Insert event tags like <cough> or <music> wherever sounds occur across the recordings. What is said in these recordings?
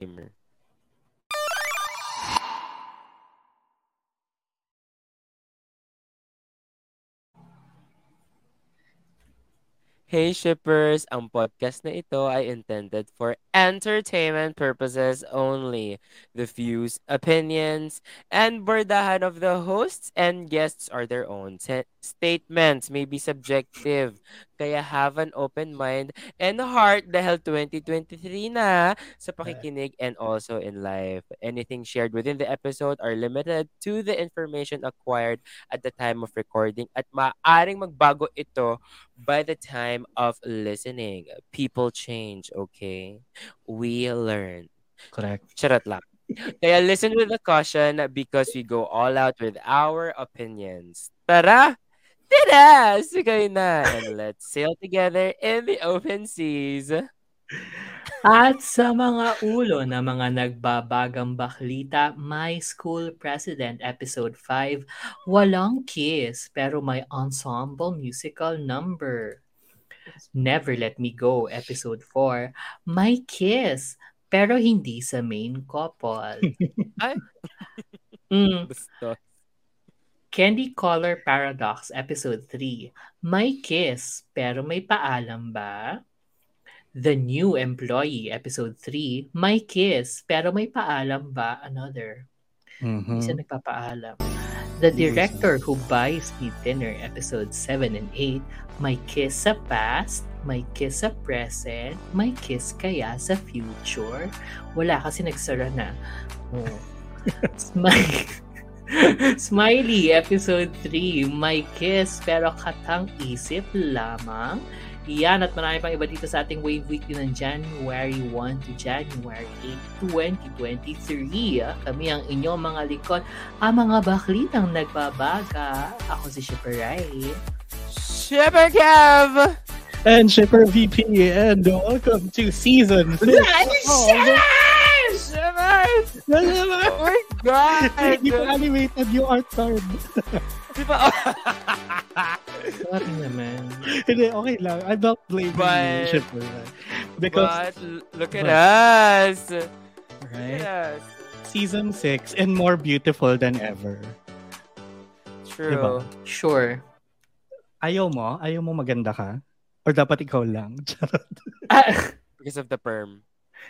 disclaimer. Hey shippers! Ang podcast na ito ay intended for entertainment purposes only. The views, opinions, and bordahan of the hosts and guests are their own. T- statements may be subjective. Kaya have an open mind and heart dahil 2023 na sa pakikinig and also in life. Anything shared within the episode are limited to the information acquired at the time of recording at maaring magbago ito by the time of listening. People change, okay? We learn. Correct. Charot lang. Kaya listen with a caution because we go all out with our opinions. Tara! Tara! Sigay na! And let's sail together in the open seas. At sa mga ulo na mga nagbabagang baklita, My School President Episode 5, Walang Kiss pero may ensemble musical number. Never Let Me Go Episode 4, May Kiss pero hindi sa main couple. <laughs> Ay! Mm. Candy Color Paradox Episode 3, May Kiss pero may paalam ba? The New Employee Episode 3, May Kiss pero may paalam ba? Another. Mm-hmm. Isa nagpapaalam. The Director Who Buys Me Dinner Episode 7 and 8, May Kiss sa Past, May Kiss sa Present, May Kiss kaya sa Future? Wala kasi nagsara na. Oh. <laughs> Smile. <laughs> Smiley, episode 3, May Kiss, pero katang isip lamang. Yan at marami pang iba dito sa ating Wave Weekly ng January 1 to January 8, 2023. Kami ang inyong mga likod, ang mga baklitang nagbabaga. Ako si Shipper Rai. Shipper Kev! And Shipper VP, and welcome to season six. Shippers! Oh my God! Hindi pa animated yung art card. Di ba? Sorry naman. Hindi, okay lang. I'm not blaming But- you, Shipper. Because, But look at But- us! Look right? at us. Season 6 and more beautiful than ever. True. Diba? Sure. Ayaw mo? Ayaw mo maganda ka? Or dapat ikaw lang? <laughs> Ah, <laughs> Because of the perm.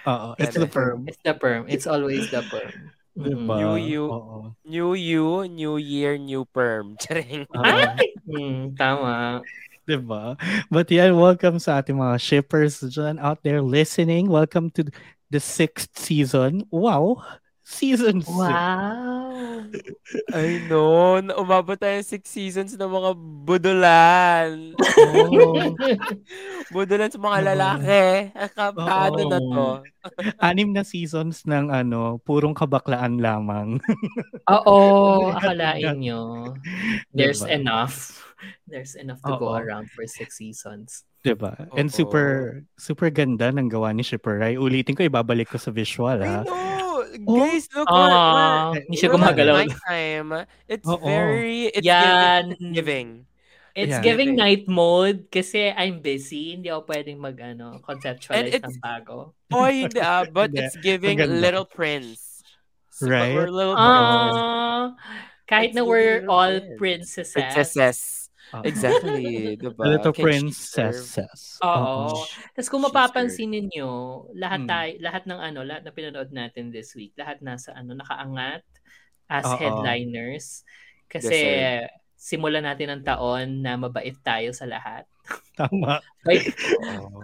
Oo, it's the firm. it's the perm. It's always the perm. Diba? New you. Oo. New you, new year, new perm. <laughs> Charing. Ay! Hmm, tama. Diba? But yeah, welcome sa ating mga shippers dyan out there listening. Welcome to the sixth season. Wow! Season 6. Wow! I know. Umabot tayo six seasons ng mga budulan. Oh, <laughs> budulan sa mga Diba? lalaki. Akabado na to. anim na seasons ng ano, purong kabaklaan lamang. Oo, <laughs> akalain nyo. There's Diba? enough. There's enough to go Oo. around for six seasons. 'Di ba? And super super ganda ng gawa ni Shipper Rai. Ulitin ko, ibabalik ko sa visual I ha. know. Oh. Guys, look. we're, Ah, we're, hindi siya gumagalaw. It's Oo. very, it's Yan. giving. It's Yeah. giving night mode kasi I'm busy. Hindi ako pwedeng mag ano, conceptualize ng bago. Oh, hindi ah, <laughs> but it's giving. Little Prince. So, Right? We're little princesses. Ah, kahit It's na we're all princesses. princesses. Exactly. diba? A little Can she princess serve? says. Oo. Tapos kung She's mapapansin ninyo, lahat Hmm. tayo, lahat ng ano, lahat na pinanood natin this week, lahat nasa ano, nakaangat as Oo. headliners. Kasi Yes, simulan natin ang taon na mabait tayo sa lahat. <laughs> Tama. By, Oh.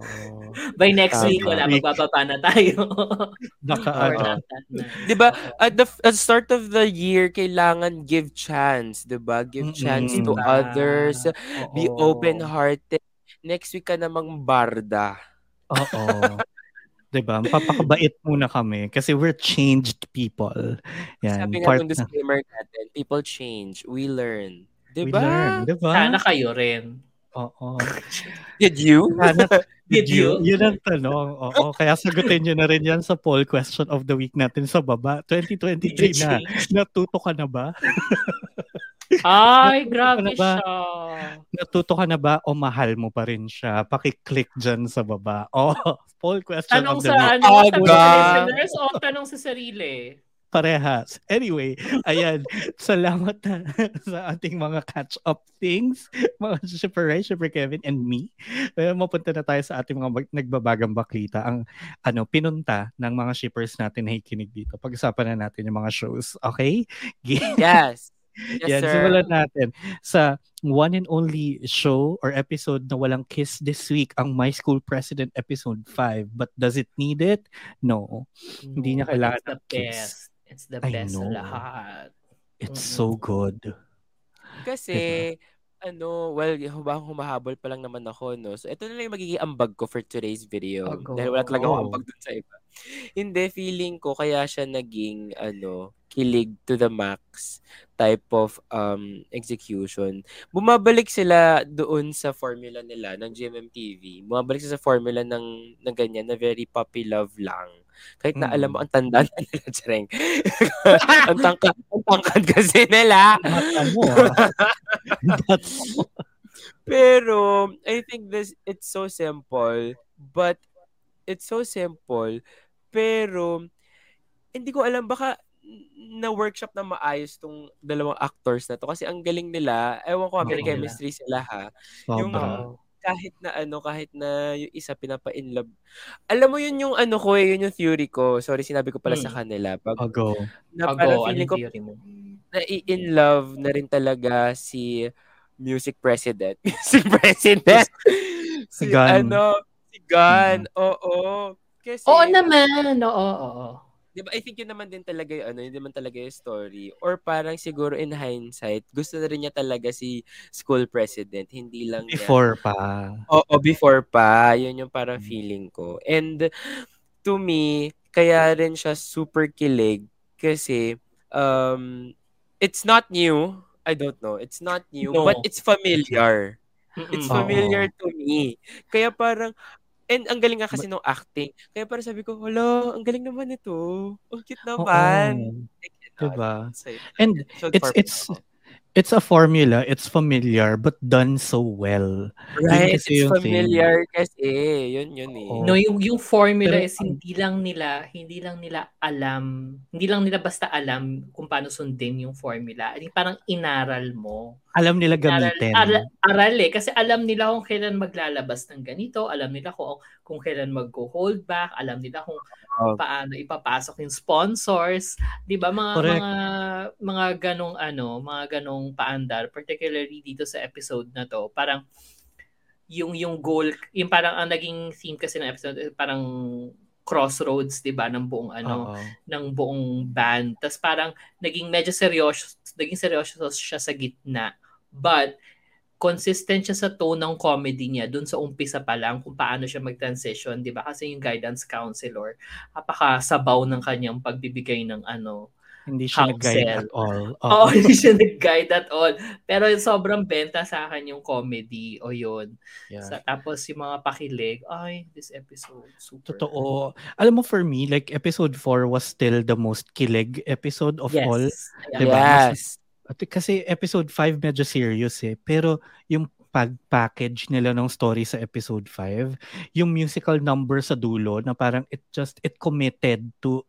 by next Tama. week, wala, magbababa na tayo. <laughs> Naka, ano, na. Diba, at the f- at the start of the year, kailangan give chance, diba? Give Mm-mm. chance to Diba? others. Be Oo. open-hearted. Next week ka namang barda. Oo. 'Di ba? Papakabait muna kami kasi we're changed people. Yan, Sabi nga part ng disclaimer natin, people change, we learn. We Diba? learn, 'di ba? Sana kayo rin. Oo. Did you? Sana, <laughs> Did you? Yun ang tanong. Oo, kaya sagutin nyo na rin yan sa poll question of the week natin sa baba. 2023 na. Natuto ka na ba? <laughs> Ay, Natuto grabe na ba? siya. Natuto ka na ba o mahal mo pa rin siya? Paki-click dyan sa baba. Oh, poll question Tanong of the sa week. ano, tanong sa listeners o tanong sa sarili? Parehas. Anyway, ayan. <laughs> Salamat na <laughs> sa ating mga catch-up things. <laughs> Mga Shipper Ray, Shipper Kevin, and me. Eh, mapunta na tayo sa ating mga bag- nagbabagang baklita. Ang ano, pinunta ng mga shippers natin na ikinig dito. Pag-usapan na natin yung mga shows. Okay? Yes. Yes, Yan, sir. simulan natin sa one and only show or episode na walang kiss this week, ang My School President episode 5. But does it need it? No. Hindi niya kailangan ng kiss. It's the I best know. lahat. It's Mm-mm. so good. Kasi, ano, well, hubang humahabol pa lang naman ako, no? So, ito na lang yung magiging ambag ko for today's video. Ago. Dahil wala talaga ako Oh. ambag dun sa iba. <laughs> Hindi, feeling ko, kaya siya naging, ano, kilig to the max type of um execution. Bumabalik sila doon sa formula nila ng GMMTV. Bumabalik sila sa formula ng, ng ganyan na very puppy love lang. Kahit na alam mo, ang tanda na nila, <laughs> Tsareng. ang, tangkad, ang tangkad kasi nila. Ah. <laughs> Pero I think this it's so simple, but it's so simple. Pero hindi ko alam baka na workshop na maayos tong dalawang actors na to kasi ang galing nila. Ewan ko, may Galing nila. chemistry sila ha. Yung sobra. Oo. Kahit na ano, kahit na yung isa pinapa-in love. Alam mo yun yung ano ko eh, yun yung theory ko. Sorry, sinabi ko pala sa Hmm. kanila. Pag, Ago. na Ago, parang feeling ko theory mo? na in love na rin talaga si music president. <laughs> music president. si Gun. ano, si Gun. Oo. Kasi, Oo naman. Oo, oo. Di ba, I think yun naman din talaga yung ano, yun naman talaga yung story. Or parang siguro in hindsight, gusto na rin niya talaga si school president. Hindi lang niya. Before pa. Oo, before pa. Yun yung parang Mm. feeling ko. And to me, kaya rin siya super kilig kasi um, it's not new. I don't know. It's not new, No. but it's familiar. It's familiar to me. Kaya parang, and ang galing nga kasi nung acting. Kaya parang sabi ko, hala, ang galing naman ito. Ang cute naman. Oo. Like, yun, Diba? so, And episode it's it's ako. it's a formula, it's familiar but done so well. Right, kasi it's yung thing. familiar kasi. Yun, yun eh. Oo. No, yung yung formula Pero is hindi lang nila, hindi lang nila alam, hindi lang nila basta alam kung paano sundin yung formula. I think parang inaral mo. Alam nila Aral, gamitin. aral, aral eh. Kasi alam nila kung kailan maglalabas ng ganito, alam nila kung, kung kailan mag-hold back, alam nila kung Oh. paano ipapasok yung sponsors, 'di ba? Mga Correct. mga mga ganong ano, mga ganong paandar, particularly dito sa episode na to, parang yung yung goal, yung parang ang naging theme kasi ng episode, eh, parang crossroads, 'di ba, ng buong ano, Oo. ng buong band. Tapos parang naging medyo seryoso, naging seryoso siya sa gitna. But consistent siya sa tone ng comedy niya dun sa umpisa pa lang kung paano siya mag-transition, 'di ba? Kasi yung guidance counselor, apakasabaw ng kanyang pagbibigay ng ano. Hindi siya nag-guide at all. <laughs> Oo, hindi siya nag-guide at all. Pero sobrang benta sa akin yung comedy o yun. Yeah. Sa, tapos yung mga pakilig, ay, this episode, super. Totoo. Alam mo for me, like episode 4 was still the most kilig episode of Yes. all. Ayan. Diba? Yes. At kasi episode 5 medyo serious eh. Pero yung pag-package nila ng story sa episode 5, yung musical number sa dulo na parang it just, it committed to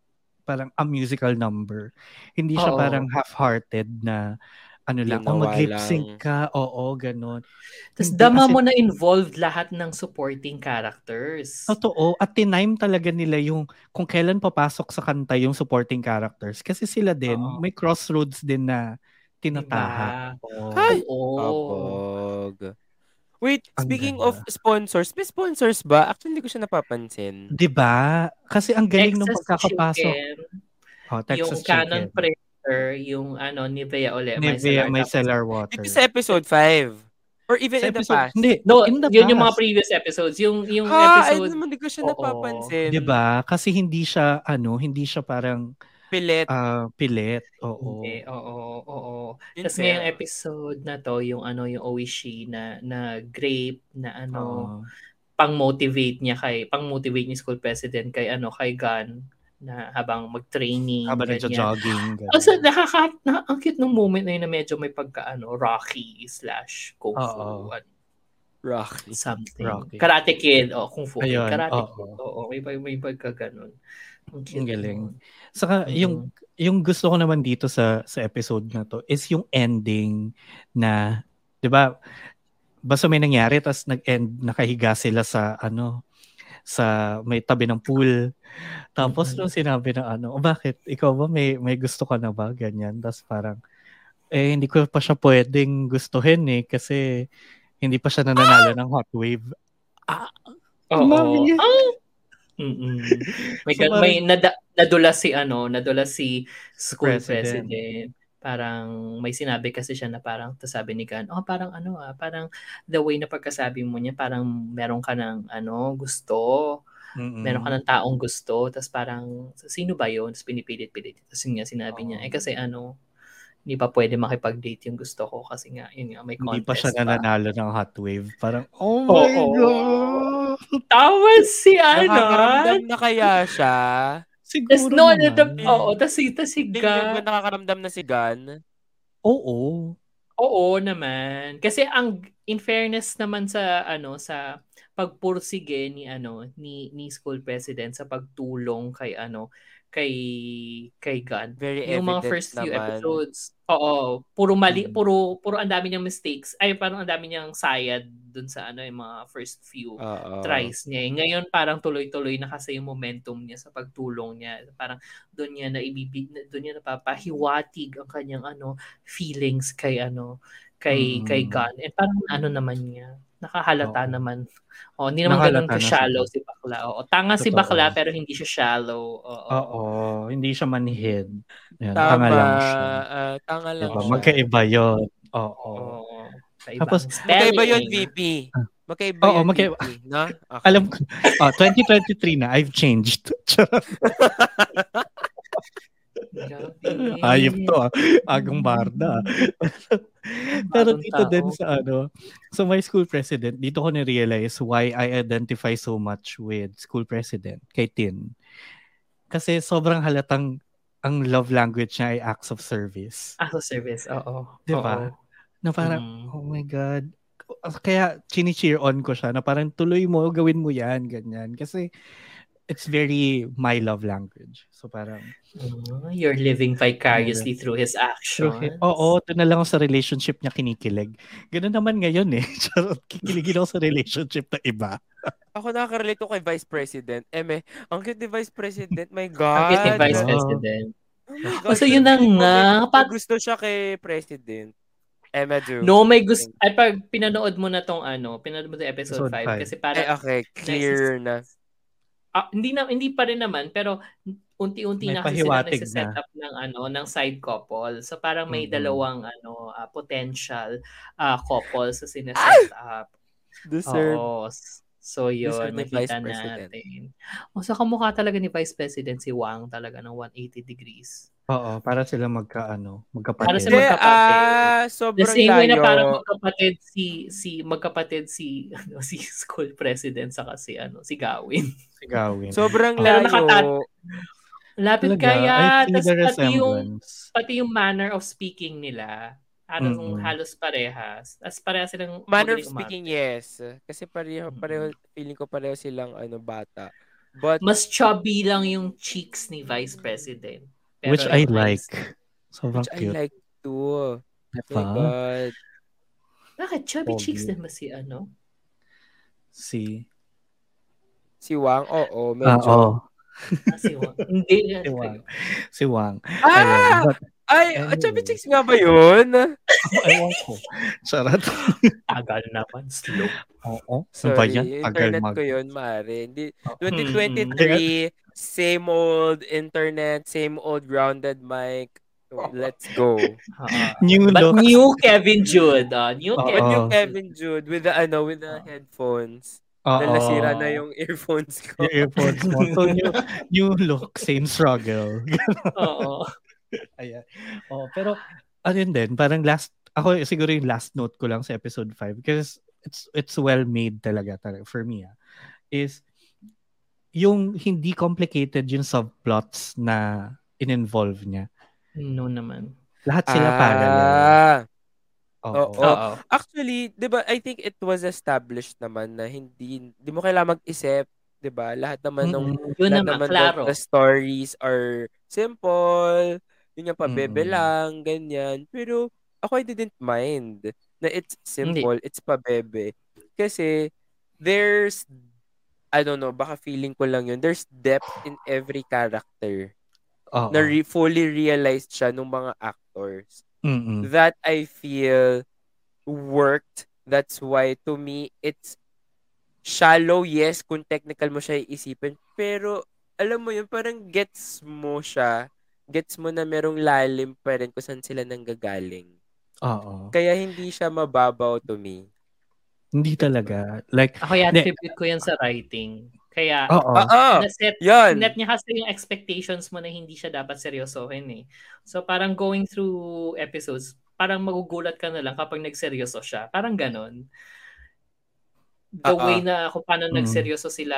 parang a musical number. Hindi siya Oo. parang half-hearted na ano lang, oh, Ginawa mag-lip sync ka, oo, ganun. Tapos dama mo na involved lahat ng supporting characters. Totoo. At tinime talaga nila yung kung kailan papasok sa kanta yung supporting characters. Kasi sila din, Oo. may crossroads din na? Tinataha. Oo. Ay! Oo. Kapag. Wait, Ang speaking ganda. of sponsors, may sponsors ba? Actually, hindi ko siya napapansin. 'Di ba? Kasi ang galing ng Texas pagkakapasok. Chicken, Oh, yung Texas Canon Chicken. Printer, yung ano, Nivea ulit. Nivea micellar water. Dito sa episode 5. Or even Sa in the episode- past. Hindi, No, in the yun yung mga past. previous episodes. Yung, yung ha, ay episode, naman, hindi ko siya Oo. napapansin. 'Di ba? Kasi hindi siya ano, hindi siya parang Pilit. ah, pilit. Oo. Hindi, oo, oo. Yun Tapos ngayong episode na to, yung ano, yung Oishi na, na grape, na ano, Oo. pang-motivate niya kay, pang-motivate ni school president kay ano, kay Gun na habang mag-training. Habang ganyan. nagja-jogging. <laughs> ganun. Also, nakaka, na, ang cute nung moment na yun na medyo may pagka, ano, Rocky slash Kung Fu. Oo. ano, Rocky. something. Rocky. Karate Kid. O, Kung Fu. Ayun, Karate oo. Kid. Oo, may, may, may pagka ganun. Ang galing. Saka Mhm. yung yung gusto ko naman dito sa sa episode na to is yung ending na 'di ba basta may nangyari tapos nag-end nakahiga sila sa ano sa may tabi ng pool. Tapos Mhm. nung sinabi na ano, "O bakit ikaw ba may may gusto ka na ba?" ganyan. Tapos parang eh hindi ko pa siya pwedeng gustuhin eh kasi hindi pa siya nananalo ng hot wave. Mami. Ah! Mm-mm. May, So, may nada, nadula si ano, nadula si school President. president. Parang may sinabi kasi siya na parang sabi ni Gan, oh parang ano ah, parang the way na pagkasabi mo niya, parang meron ka ng ano, gusto. Mm-mm. Meron ka ng taong gusto. Tapos parang, sino ba yun? Tapos pinipilit-pilit. Tapos yun nga sinabi niya, Oo. eh kasi ano, hindi pa pwede makipag-date yung gusto ko kasi nga, yun nga, may hindi contest pa siya nananalo ng hot wave. Parang, oh my Oo. God! <laughs> Tawa si ano? Nakakaramdam na kaya siya? Siguro Tas no, naman. ito, oo, tas si, tas si Hindi niya ba Ga, nakakaramdam na si Gan? Oo. oo naman. Kasi ang, in fairness naman sa, ano, sa pagpursige ni, ano, ni, ni school president sa pagtulong kay, ano, kay, kay Gun. Very Yung mga first few naman. episodes, oo, puro mali, Mm. puro, puro ang dami niyang mistakes. Ay, parang ang dami niyang sayad dun sa, ano, yung mga first few Oo. tries niya. eh. Ngayon parang tuloy-tuloy na kasi yung momentum niya sa pagtulong niya. Parang doon niya na ibibig doon niya napapahiwatig ang kanyang ano feelings kay ano kay Mm. kay Gun. And parang ano naman niya nakahalata Oo. naman. Oh, hindi naman Nakahalata ganoon na ka shallow si bakla. Oo, tanga si Totoo. bakla pero hindi siya shallow. Oo. Oo. Hindi siya manhid. Yan, Tama. tanga lang siya. ah, tanga lang Diba? siya. Magkaiba yun. Oo. Oo. Sa Tapos, Magkaiba yun. VP. Magkaiba Oo, yun, magkaiba. VP. No? <laughs> Okay. Alam ko, oh, 2023 na, I've changed. <laughs> <laughs> Ayop to ah. Agang barda. Pero Bagong dito tao. din sa ano, sa my school president, dito ko na-realize why I identify so much with school president, kay Tin. Kasi sobrang halatang ang love language niya ay acts of service. Ako service. Oo. Di ba? Na parang, Mm. oh my God. Kaya chini-cheer on ko siya na parang tuloy mo, gawin mo yan, ganyan. Kasi it's very my love language. So parang, Oh, you're living vicariously through his actions. Oo, doon na lang ako sa relationship niya kinikilig. Ganun naman ngayon eh. <laughs> Kikiligin ako sa relationship na iba. <laughs> Ako nakaka-relate ko kay Vice President. Eme, ang cute ni Vice President. My <laughs> Ang God. cute ni Vice Oo. President. Oh. So, yun na nga. may gusto siya kay President. Emma do. No, may gusto. Ay, pag pinanood mo na tong ano, pinanood mo na episode Episode 5 five. kasi Ay, parang okay. Clear na. Ah, hindi na hindi pa rin naman pero unti-unti May na kasi sila nagse-set na. up ng ano ng side couple. So parang may Mhm. dalawang ano ah, potential ah, couple sa sineset up. Deserve. Oo. So yun, nakita President. natin. O sa kamukha talaga ni Vice President si Wang talaga ng 180 degrees. Oo, para sila magka, ano, magkapatid. Para sa magkapatid. ah, The sobrang same way na parang magkapatid si si magkapatid si <laughs> ano si school president saka si ano si Gawin. Sigawin. Sobrang Pero layo. nakata- Lapit Talaga, kaya, tas the pati yung pati yung manner of speaking nila, halos, Mm-mm. halos parehas. As parehas silang Manner of speaking, umarte. yes. Kasi pareho, pareho, feeling ko pareho silang ano, bata. But, Mas chubby lang yung cheeks ni Vice President. Pero Which I like. Sobrang which I cute. like too. My Diba? God. Bakit chubby Pogi. cheeks din ba si ano? Si... Si Wang, oo, Ah, medyo. oo. Ah, si Wang. Hindi <laughs> yan. Si Wang. Si Wang. Ah! Ayun. But, Ay, Anyway. chubby chicks nga ba yun? ewan ko. Charot. Tagal naman. Slow. Oo. Ano Sorry, yan? yung Tagal internet mag... ko yun, Mare. Hindi, Oh, 2023, same old internet, same old grounded mic. Let's go. <laughs> Ah, New But look. new Kevin Jude. ah, new Kevin Oh. Kevin Jude with the, ano, with the headphones. Oo. Dahil nasira na yung earphones ko. Yung earphones mo. So, new, <laughs> new look, same struggle. Oo. Ayan. Oh, pero ano yun din, parang last ako siguro yung last note ko lang sa episode 5 because it's it's well made talaga, talaga for me ah, is yung hindi complicated yung subplots na in-involve niya. No naman. Lahat sila parallel. Ah, Oo. oo. Oo. Actually, 'di ba, I think it was established naman na hindi hindi mo kailangan mag-isip, 'di ba? Lahat naman ng Mm-mm. Yun lahat naman, naman klaro. ng the stories are simple. Yun yung pabebe Mm-mm. lang, ganyan. Pero ako I didn't mind na it's simple, it's pabebe. Kasi there's I don't know, baka feeling ko lang yun. There's depth in every character. Oo. Na re- fully realized siya ng mga actors. Mm-mm. that I feel worked. That's why to me it's shallow, yes, kung technical mo siya iisipin. Pero alam mo yun, parang gets mo siya. Gets mo na merong lalim pa rin kung saan sila nanggagaling. Oo. Kaya hindi siya mababaw to me. Hindi talaga. Like, Ako yan, Hindi. attribute ko yan sa writing. Kaya, oo. Oo! naset, Yan! net niya kasi yung expectations mo na hindi siya dapat seryosohin eh. So parang going through episodes, parang magugulat ka na lang kapag nagseryoso siya. Parang ganon. The Oo. way na kung paano Mm. nagseryoso sila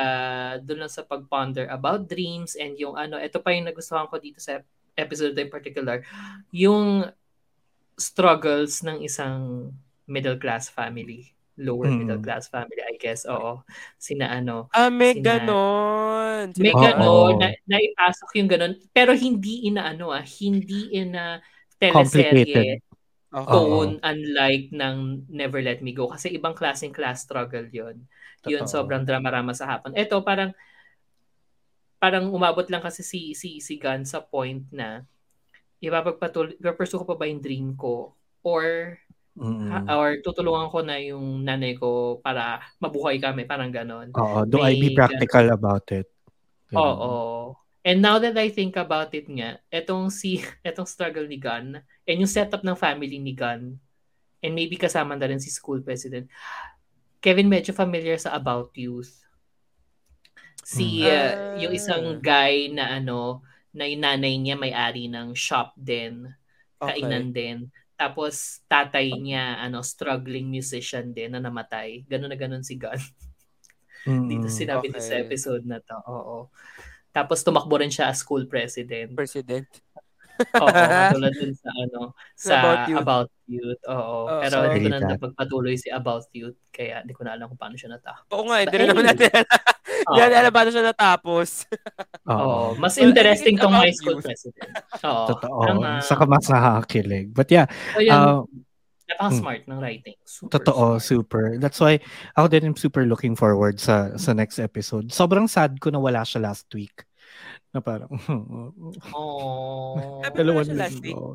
doon lang sa pag-ponder about dreams and yung ano, ito pa yung nagustuhan ko dito sa episode in particular, yung struggles ng isang middle class family lower Mm. middle class family I guess oo sina ano Ah, may Sina- ganon! may Oo. gano'n, na, naipasok yung gano'n. Pero hindi inaano ah, hindi in a teleserye. Okay. tone unlike ng Never Let Me Go. Kasi ibang klaseng class struggle yon Yun, sobrang drama-rama sa hapon. Ito, parang parang umabot lang kasi si si si Gun sa point na ipapagpatuloy, pursue ko pa ba yung dream ko or ha- or tutulungan ko na yung nanay ko para mabuhay kami, parang ganon. Oo. Do I be may practical about it? Ganun. Oo. And now that I think about it nga, etong si <laughs> etong struggle ni Gun and yung setup ng family ni Gun and maybe kasama na rin si school president. Kevin medyo familiar sa About Youth. Si Mm. uh, yung isang guy na ano na yung nanay niya may-ari ng shop din, Okay. kainan din. Tapos tatay niya ano struggling musician din na namatay. Ganun na ganun si Gun. Mm-mm. <laughs> Dito sinabi okay. sa Okay. episode na to. Oo. Tapos tumakbo rin siya as school president. President. Oo, <laughs> katulad dun sa ano, sa About About Youth. Youth. Oo. Oh, Pero sorry. ito na That. napagpatuloy si About Youth. Kaya di ko na alam kung paano siya natapos. Oo nga, hindi But rin naman natin Oo. Yan, <laughs> alam paano siya natapos. Oo. Oo. Mas interesting tong high school Youth. president. Oo. Totoo. Tama. Saka mas nakakakilig. But yeah, So, yun, uh, napaka-smart ng writing. Super Totoo, smart. super. That's why ako din am super looking forward sa sa next episode. Sobrang sad ko na wala siya last week. Na parang <laughs> Oh. Pero <laughs> dalawa wala siya last na- week? oo.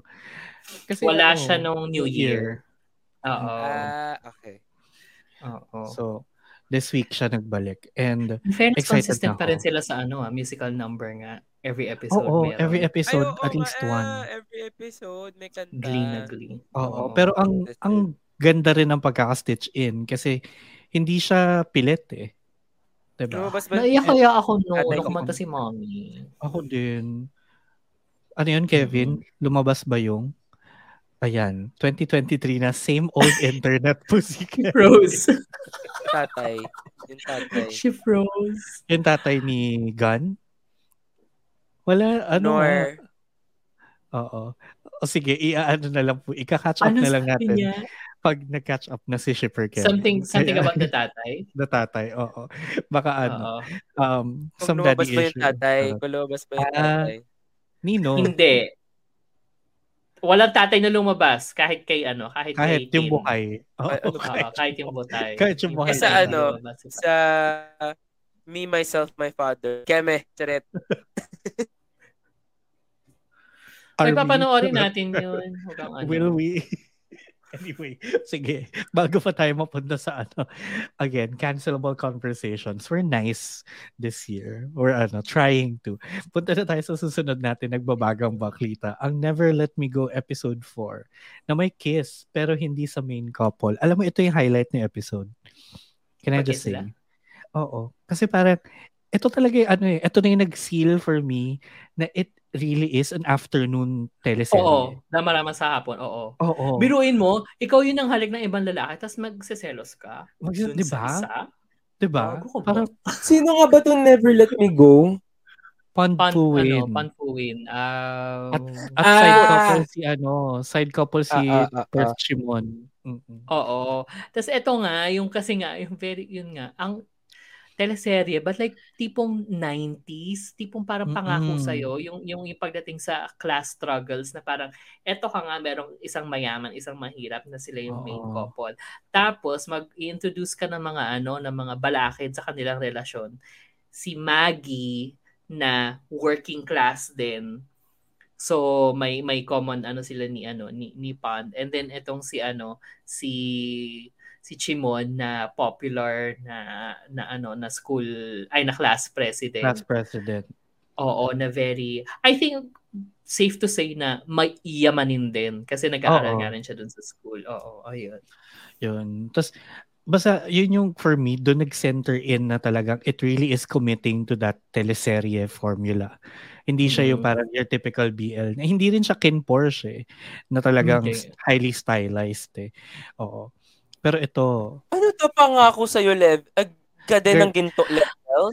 Kasi Wala ano, siya nung New Year. Oo. Ah, okay. Oo. So this week siya nagbalik and In fairness, excited consistent na pa rin sila sa ano, ah, musical number nga. Every episode oo, meron. every episode Ay, oo at nga, least ah, one. Every episode may kanta. Glee na glee. Oo, Oo. pero ang That's ang ganda rin ng pagkaka-stitch in kasi hindi siya pilit eh. 'Di ba? Lumabas ba? Naiyak kaya ako no, Tatay nung ko. kumanta si mommy. Ako din. Ano yun, Kevin? Lumabas ba yung? Ayan, 2023 na same old <laughs> internet music. Rose. <laughs> Tatay. Yung tatay. She froze. yung tatay ni Gun? Wala, ano? Nor. Oo. O sige, iaano na lang po. Ika-catch up Ano na lang natin niya? Pag nag-catch up na si Shipper Kevin. Something something Kaya- about the tatay. <laughs> the tatay, oo. Baka ano, Oo. um, Kung some lumabas daddy ba yung issue. tatay? Charot. Kung lumabas ba yung Ah, tatay? Nino, Hindi. Walang tatay na lumabas kahit kay ano, kahit, kahit kay yung buhay. Oo, Ay, ano Oo, kahit, kahit yung butay. kahit yung buhay <laughs> sa ano, lumabas. Sa Me, Myself, My Father. Keme, charet. Ay, Army. papanoorin <laughs> natin yun. Ano. Will we? Anyway, <laughs> sige. Bago pa tayo mapunta sa ano, again, cancelable conversations. We're nice this year. Or ano, trying to. Punta na tayo sa susunod natin, nagbabagang baklita. Ang Never Let Me Go episode 4 na may kiss pero hindi sa main couple. Alam mo, ito yung highlight ng episode. Can I just say? sila? Oo. Kasi parang, ito talaga yung ano eh, ito na yung nag-seal for me na it really is an afternoon teleserye. Oo. Dama-rama sa hapon. Oo. Oo. Biruin mo, ikaw yun ang halik ng ibang lalaki tapos magseselos ka. Mag- Dun di sa ba? Diba? Ko ba? Parang Sino nga ba tong Never Let Me Go? Pan, ano. Panfuin. Um, At side Ah! couple si ano, side couple si Ah, ah, ah, Perth ah. Chimon. Mm-mm. Oo. Tapos eto nga, yung kasi nga, yung very, yun nga, ang teleserye, but like tipong 90s, tipong parang pangako Mm-mm. sa'yo, yung, yung, yung pagdating sa class struggles na parang, eto ka nga, merong isang mayaman, isang mahirap na sila yung main Oo. couple. Tapos, mag-introduce ka ng mga ano, ng mga balakid sa kanilang relasyon. Si Maggie, na working class din. So may may common ano sila ni ano ni, ni Pond and then etong si ano si si Chimon na popular na na ano na school ay na class president. Class president. Oo, na very I think safe to say na may iyamanin din kasi nag-aaral nga rin siya dun sa school. Oo, ayun. Yun. Tapos, basta yun yung for me, doon nag-center in na talagang it really is committing to that teleserye formula. Hindi siya yung Mhm. parang your typical BL. Na hindi rin siya Ken Porsche eh, na talagang Hindi. highly stylized eh. Oo. Pero ito, Ano to pangako sa'yo, Lev? Ag ka din Girl- ng ginto level?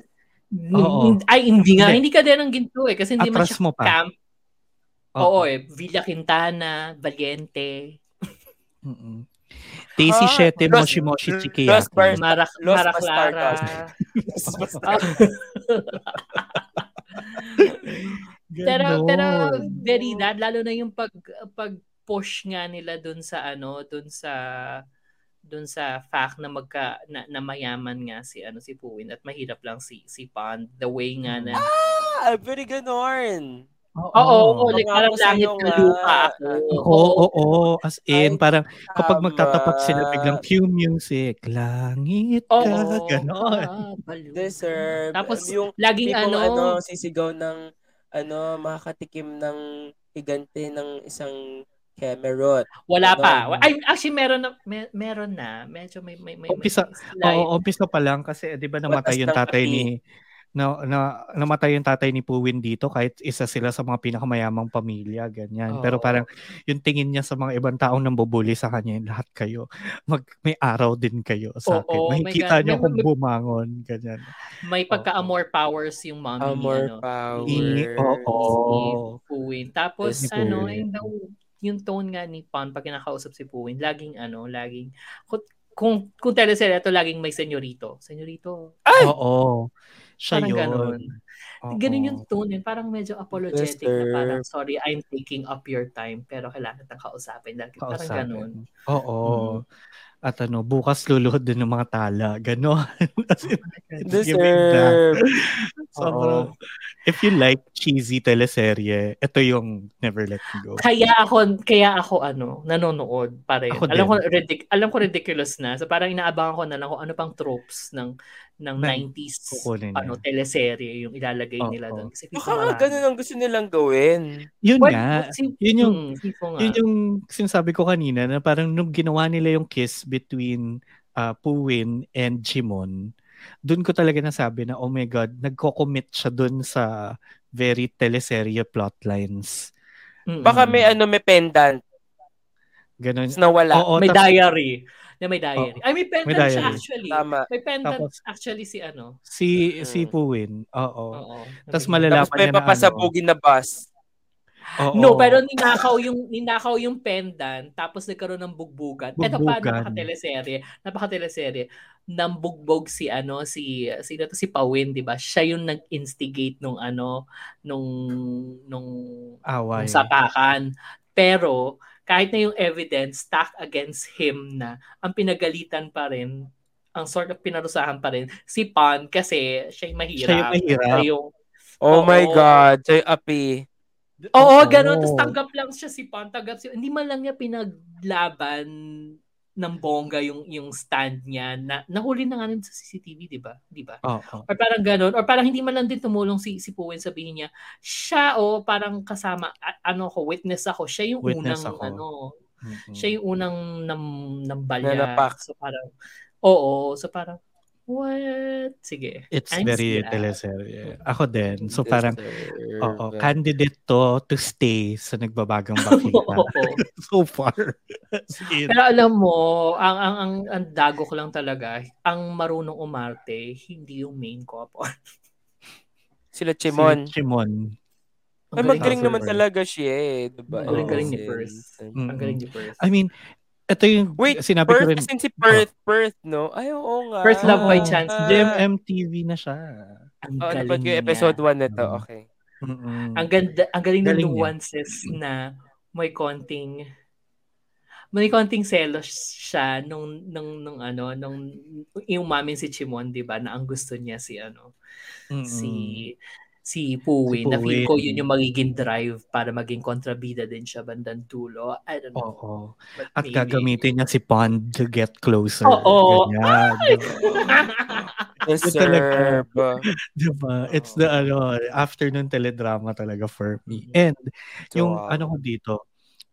Oo. Ay, hindi nga. Hindi. Hindi ka din ang ginto eh. Kasi hindi Atras mo pa. camp. Oo eh. Villa Quintana, Valiente, mm Daisy Ah, Shete, Los- Moshi Moshi Los Chikiyaki. Bar- Mara, Los Mara Clara. <laughs> <laughs> pero pero very that lalo na yung pag pag push nga nila dun sa ano dun sa dun sa fact na magka na, na mayaman nga si ano si Puwin at mahirap lang si si Pond the way nga na ah, very ganon. Oo, oo, like Pangako parang langit na lupa ako. Oo, oo, oo. As in, Ay, parang kapag magtatapat sila biglang cue music. Langit ka, Oo. ganon. Ah. Deserve. Tapos yung laging ano, ano, sisigaw ng ano, makakatikim ng higante ng isang Camerot. wala ano, pa. Ay, actually meron na me- meron na. Medyo may may may, may Umpisa- slight. Oo, umpisa pa lang kasi 'di ba namatay yung ng tatay ni na, na namatay yung tatay ni Puwin dito kahit isa sila sa mga pinakamayamang pamilya ganyan. Pero Oo. parang yung tingin niya sa mga ibang taong nambubuli sa kanya, lahat kayo mag may araw din kayo sa akin. May Makikita gan- niyo may- kung may- bumangon ganyan. May pagka-amor powers yung mommy Amor ni ano. power. I- oo. Si Puwin. Tapos ano, Puwin. yung, yung tone nga ni Pon pag kinakausap si Puwin, laging ano, laging kung kung, teleserye ito, laging may senyorito. Senyorito. Oo. Siya Parang yun. ganon. Oo. Ganun yung tone yun. Parang medyo apologetic na Mister. parang, sorry, I'm taking up your time, pero kailangan kitang kausapin. Lagi, parang ganun. Oo. Mm. At ano, bukas luluhod din ng mga tala. Ganon. <laughs> Deserve. <laughs> Sobrang, if you like cheesy teleserye, ito yung Never Let Me Go. Kaya ako, kaya ako ano, nanonood pa rin. Ako alam din. ko ridic- alam ko ridiculous na. So parang inaabangan ko na lang kung ano pang tropes ng ng Na- 90s kukunin niya. ano teleserye yung ilalagay Oo. nila doon. Kasi Baka nga ganun ang gusto nilang gawin. Yun Well, nga. si- Yun yung, mm, nga. yun yung sinasabi ko kanina na parang nung ginawa nila yung kiss between uh, Puwin and Jimon, dun ko talaga nasabi na, oh my God, nagko-commit siya dun sa very teleserye plotlines. Mm-mm. Baka may ano, may pendant. Tapos nawala. Oo, may tas- diary. Na may diary. Ay, may pendant May siya actually. Tama. May pendant Tapos- actually si ano. Si, Mm. si Puwin, oo. Oo. Tas Nabigyan. malala- Tapos may niya na papasabugin na bus. Oo. No, pero ninakaw yung ninakaw yung pendant tapos nagkaroon ng bugbugan. Ito pa napaka-teleserye. Napaka-teleserye. Nambugbog si ano si si to si Pawin, 'di ba? Siya yung nag-instigate nung ano nung nung, Away. nung sapakan. Pero kahit na yung evidence stacked against him na ang pinagalitan pa rin ang sort of pinarusahan pa rin si Pan kasi siya yung mahirap. Siya yung mahirap. Siya yung Oh Oo. my God. Soy api. Oo, Oo. ganun. Tapos tanggap lang siya si Pan. Tanggap siya. Hindi man lang niya pinaglaban ng bongga yung yung stand niya na nahuli na nga rin sa CCTV, di ba? Di ba? Oo. Or parang ganun. Or parang hindi man lang din tumulong si si Puwen sabihin niya, siya o parang kasama, a- ano ko, witness ako. Siya yung Witness unang, ako. ano, Mm-mm. siya yung unang nam, nambalya. Nanapak. So parang, oo. So parang, What? Sige. It's I'm very sad. teleserye. Ako din. So parang, oo, candidate to to stay sa nagbabagang <laughs> bakita. <laughs> So far. <laughs> Pero alam mo, ang, ang, ang, ang dago ko lang talaga, ang marunong umarte, hindi yung main couple. Sila si Chimon. Chimon. Ang Ay, galing magaling naman talaga siya eh. Diba? Ang galing-galing ni. Mm. Ang galing ni Perth. I mean, ito yung Wait, sinabi ko Perth, rin. as in si Perth, Perth, no? Ay, oo nga. Perth Love by Chance. Ah, MTV na siya. ang oh, galing napad ko yung niya. episode 1 nito. Mm. Okay. Mm-mm. Ang ganda, ang galing, ng Galing niya. nuances na may konting may konting selos siya nung nung nung ano nung yung mamin si Chimon 'di ba na ang gusto niya si ano Mm-mm. si si Puwi Si na feel ko yun yung magiging drive para maging kontrabida din siya bandang dulo I don't know Oo. but At maybe. gagamitin niya si Pond to get closer. Oo. Ganyan. Deserve. <laughs> diba? It's the ano, afternoon teledrama talaga for me. And yung Wow. ano ko dito,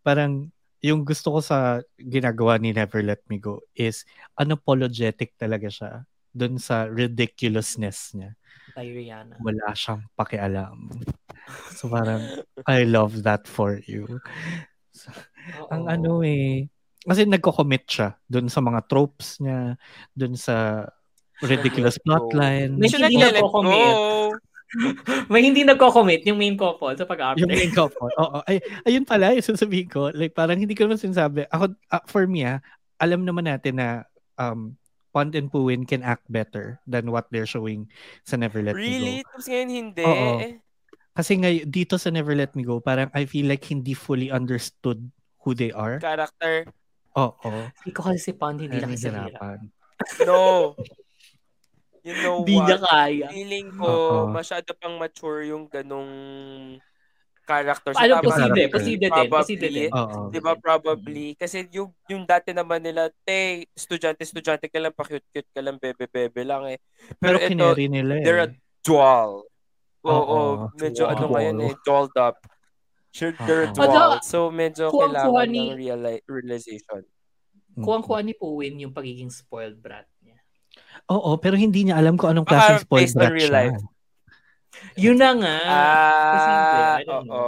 parang yung gusto ko sa ginagawa ni Never Let Me Go is unapologetic talaga siya dun sa ridiculousness niya. By Rihanna Wala siyang pakialam. So parang, I love that for you. Oo. Ang ano eh, kasi nagko-commit siya dun sa mga tropes niya, dun sa ridiculous <laughs> plotline. May hindi nagko-commit. <laughs> may hindi nagko-commit yung main couple sa pag-arte Yung main couple. Oo. Ay, ayun pala, yung sasabihin ko. Like, parang hindi ko naman sinasabi. Ako, ah, for me, ah, alam naman natin na um, Pond and Puwin can act better than what they're showing sa Never Let Me Really? Go. Tapos ngayon hindi. Oo. Kasi ngay dito sa Never Let Me Go, parang I feel like hindi fully understood who they are. Character. Oo. hindi ko kasi si Pond hindi na kasi. No. You know hindi niya what? kaya Feeling ko, Oo. masyado pang mature yung ganong character. ano Tama. posible character. posible din Probably. posible din. Di ba probably? Kasi yung, yung dati naman nila, te, estudyante, estudyante ka lang, pa-cute-cute ka lang, bebe-bebe lang eh. Pero, Pero, ito, nila eh. they're a dual. Oo, Oo, medyo dual. ano ngayon eh, dolled up. Sure, they're Oo. dual. Although, So, medyo kuha-kuha kailangan ni- ng reali- realization. Mm. kuwang-kuha ni Puwin yung pagiging spoiled brat niya Oo, pero hindi niya alam kung anong Baka klaseng spoiled based on brat real siya. life. Yun na nga Ah, oo.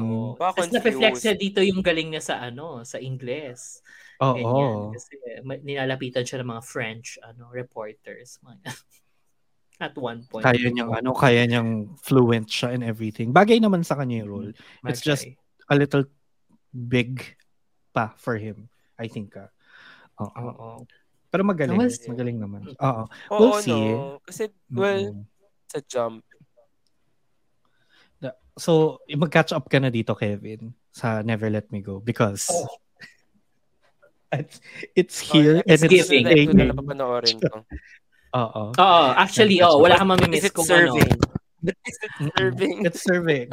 Mm. Baka Tapos na-reflex confused. niya dito yung galing niya sa ano, sa Ingles. Oo. Ganyan. Kasi ma- nilalapitan siya ng mga French ano reporters. Mga- <laughs> At one point. Kaya niyang ano, kaya niyang fluent siya in everything. Bagay naman sa kanya yung role. It's Bagay. just a little big pa for him, I think. ah. Oo. Oo. Pero magaling. We'll magaling naman. Oo. Oo, We'll see. no. Kasi, well, Mm-mm. sa jump. So, mag-catch up ka na dito, Kevin, sa Never Let Me Go because Oh. <laughs> it's, it's here and it's it's giving. Ko na napapanoorin to. Oo. Oo, actually, oh, wala kang mamimiss kung serving? ano. <laughs> Is it serving? It's serving.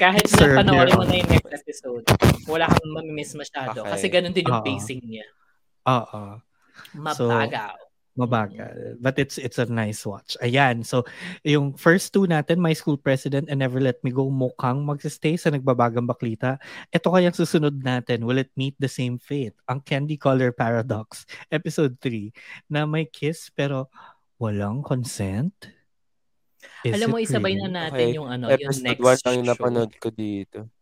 Kahit It's na panoorin mo na yung next episode, wala kang mamimiss masyado. Okay. Kasi ganun din yung Oo. pacing niya. Oo. So, Mabagaw. Mabagal. But it's it's a nice watch. Ayan. So, yung first two natin, My School President and Never Let Me Go, mukhang magsistay sa nagbabagang baklita. Ito kayang susunod natin, Will It Meet the Same Fate? Ang Candy Color Paradox, <laughs> Episode 3, na may kiss pero walang consent? Is Alam mo, isabay really? na natin Okay. yung ano, yung Episode next 1 lang yung napanood ko dito. <laughs>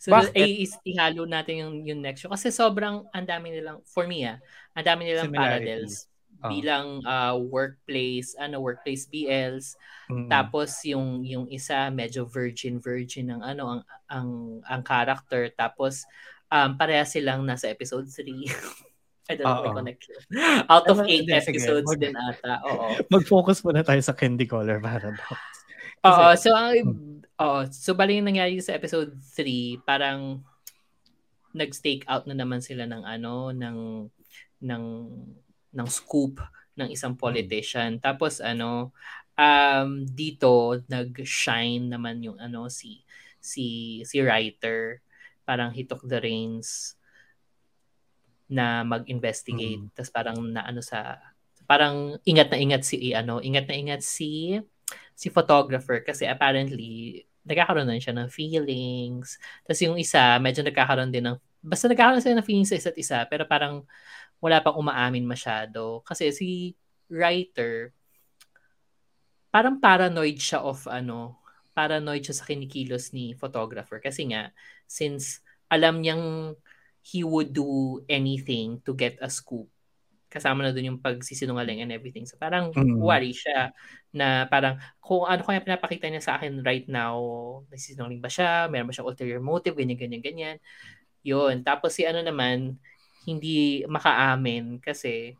So, Bakit? ay, ihalo natin yung, yung next show. Kasi sobrang, ang dami nilang, for me ah, ang dami nilang parallels. Ah. Bilang ah, workplace, ano, workplace BLs. Mm. Tapos yung yung isa medyo virgin virgin ng ano ang ang ang character tapos um pareha silang nasa episode 3. <laughs> I don't know Oo. may connection. Out of Ano, 8 hindi, sige. episodes Mag- din ata. Oo. Mag-focus muna tayo sa Candy Color Paradox. <laughs> Oo, so ang oo, so bali yung nangyari sa episode 3, parang nag-stake out na naman sila ng ano ng ng ng scoop ng isang Hmm. politician. Tapos ano um dito nag-shine naman yung ano si si si writer parang he took the reins na mag-investigate Mm. tapos parang naano sa parang ingat na ingat si ano ingat na ingat si si photographer kasi apparently nagkakaroon na siya ng feelings tapos yung isa medyo nagkakaroon din ng basta nagkakaroon sila ng feelings sa isa't isa pero parang wala pang umaamin masyado kasi si writer, parang paranoid siya of ano, paranoid siya sa kinikilos ni photographer. Kasi nga, since alam niyang he would do anything to get a scoop, kasama na dun yung pagsisinungaling and everything. So parang Mm. worry siya na parang kung ano kaya pinapakita niya sa akin right now, nagsisinungaling ba siya, meron ba siyang ulterior motive, ganyan, ganyan, ganyan. Yun. Tapos si ano naman, hindi makaamin kasi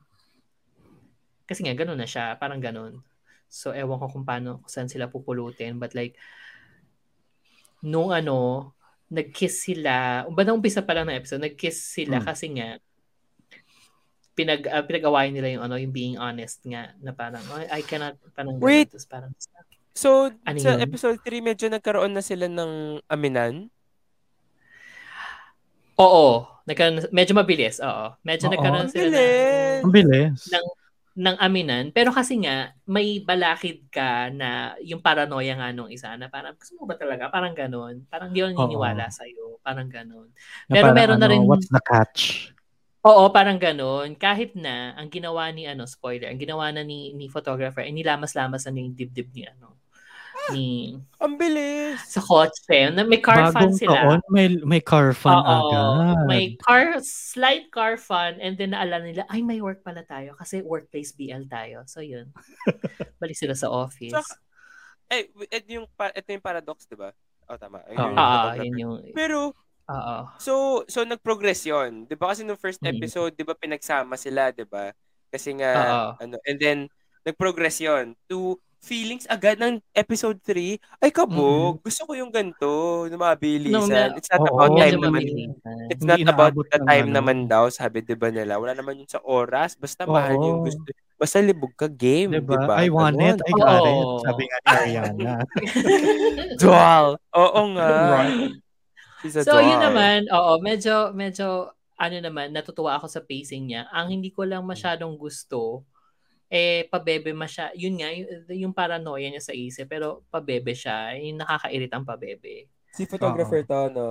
kasi nga ganun na siya, parang ganun. So ewan ko kung paano, kung saan sila pupulutin. But like, nung ano, nag-kiss sila, ba na umpisa pa lang ng episode, nag-kiss sila Hmm. kasi nga, pinag uh, pinag-awayan nila yung ano yung being honest nga na parang I, I cannot parang ganun. Wait. Tapos parang So, Ano sa yun? episode 3, medyo nagkaroon na sila ng aminan. Oo nagkaroon, medyo mabilis oo medyo Oo. nagkaroon Ang sila ng, bilis! Ang bilis. Ng- ng aminan pero kasi nga may balakid ka na yung paranoia nga nung isa na parang gusto mo ba talaga parang ganun parang di naniniwala sa parang ganun Na Pero parang meron na ano, rin- What's the catch? Oo, parang ganun. Kahit na, ang ginawa ni, ano, spoiler, ang ginawa na ni, ni photographer, ay nilamas-lamas na yung dibdib ni, ano, ni, Ang bilis! sa kotse. Na, may car fun Bagong sila. taon, may, may car fun Oo, agad. may car, slight car fun, and then naalala nila, ay, may work pala tayo, kasi workplace BL tayo. So, yun. <laughs> Balik sila sa office. Tsaka, Eh, ito yung, pa- ito yung paradox, di ba? Oh, tama. Yun Oo. yung Ah, yun yung, Pero, oo. so, so nag-progress yun. Di ba kasi nung first Mm. episode, di ba pinagsama sila, di ba? Kasi nga, Oo. ano, and then, nag-progress yun to feelings agad ng episode 3. Ay, kabog. Gusto ko yung ganito, na mabilisan. No, na- It's not Oo. about Medyo time naman. mabilisan. It's Hindi not about the time ano. naman daw, sabi 'di ba nila. Wala naman yun sa oras, basta Oo. mahal yung gusto. Basta libog ka game, 'di Diba? ba? I want Ganon. it, I got it. Oo. Sabi nga ni Ariana. <laughs> Dual. Oo nga. So, dual. yun naman, oo, medyo, medyo, ano naman, natutuwa ako sa pacing niya. Ang hindi ko lang masyadong gusto, eh, pabebe masya, yun nga, yung, yung paranoia niya sa isip, pero pabebe siya, yung nakakairitang pabebe. Si photographer to, no?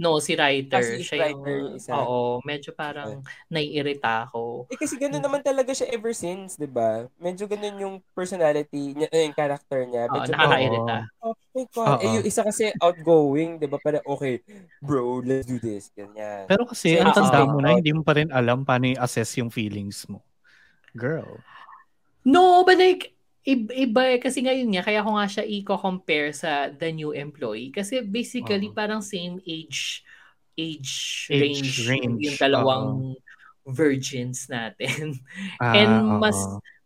No, si writer. Ah, si siya writer yung, isa. Oo, medyo parang naiirita ako. Eh kasi ganoon naman talaga siya ever since, 'di ba? Medyo ganoon yung personality niya, eh, yung character niya. Oo, Medyo nakakairita. Oh my God. Oo. Eh, yung isa kasi outgoing, 'di ba? Para okay, bro, let's do this. Ganyan. Pero kasi, ang Oo. tanda mo na, hindi mo pa rin alam paano i-assess yung feelings mo. Girl. No, but like, iba, eh, kasi ngayon nga, kaya ko nga siya i-compare sa the new employee. Kasi basically, Oo. parang same age age, Age range, range, yung dalawang virgins natin. <laughs> Ah, And mas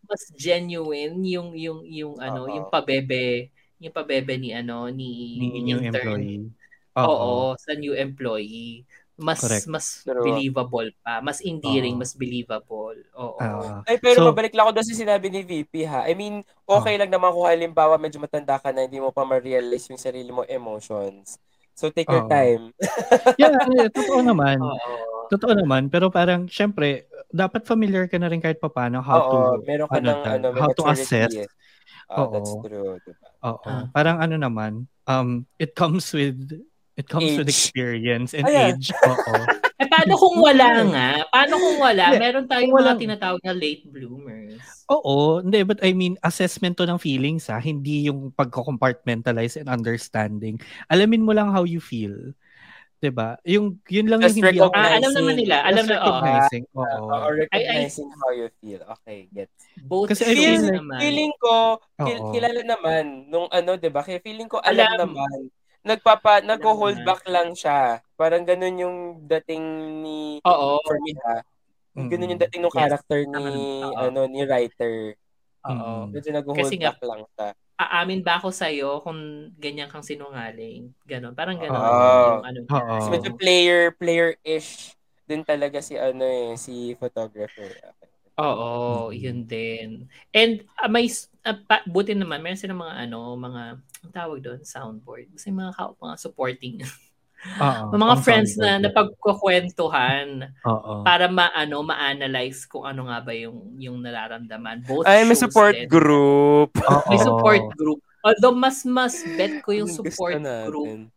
mas genuine yung yung yung ano, Oo. yung pabebe, yung pabebe ni ano ni, ni new intern. employee. Oo, sa new employee. Mas Correct. mas True. believable pa, mas endearing, Oo. mas believable. Oo. Ah, Ay, pero So- mabalik lang ako doon sa sinabi ni VP ha. I mean, okay lang naman kung halimbawa medyo matanda ka na hindi mo pa ma-realize yung sarili mo emotions. So, take your time. <laughs> yeah, eh, totoo naman. Oo. Totoo naman. Pero parang, syempre, dapat familiar ka na rin kahit papano how to, Oo, meron ka ano ng ano, how to assess. eh. Ah, that's Oo. true. Diba? Oo. Ah. Parang ano naman, um, it comes with, it comes with Age. experience and Ayan. age. Oo. <laughs> Eh, paano kung wala <laughs> nga? Paano kung wala? Meron tayong kung mga tinatawag na late bloomers. Oo, hindi, but I mean, assessment to ng feelings ha, hindi yung pagko-compartmentalize and understanding. Alamin mo lang how you feel. 'Di ba? Yung yun lang Just yung hindi ako Ah, alam naman nila. Alam Just na. Uh, Oo. or recognizing how you feel. Okay, get. Both Kasi I feel naman. Feeling ko, Oo. kilala naman nung ano, 'di ba? Kaya feeling ko alam, Alam. naman. Nagpapa nagho-hold back lang siya. Parang ganun yung dating ni Oo. for me ha. Ganun yung Mm. dating ng Yes, character ni. Oo. ano ni writer. Oo. Mm. Medyo nag-hold Kasi nga- back lang siya. Aamin ba ako sa'yo kung ganyan kang sinungaling? Ganon. Parang ganon. Oo. Yung ano. Oo. Kasi medyo player player-ish din talaga si ano eh, si photographer. Oo, Mm. yun din. And uh, may, uh, pa, buti naman, meron silang mga ano, mga, ang tawag doon, soundboard. Kasi mga, ka- mga supporting. Oo. <laughs> mga friends na napagkukwentuhan Oo. para maano ma-analyze kung ano nga ba yung yung nararamdaman. Both Ay, may support din. group. Oo. May support group. Although mas mas bet ko yung support group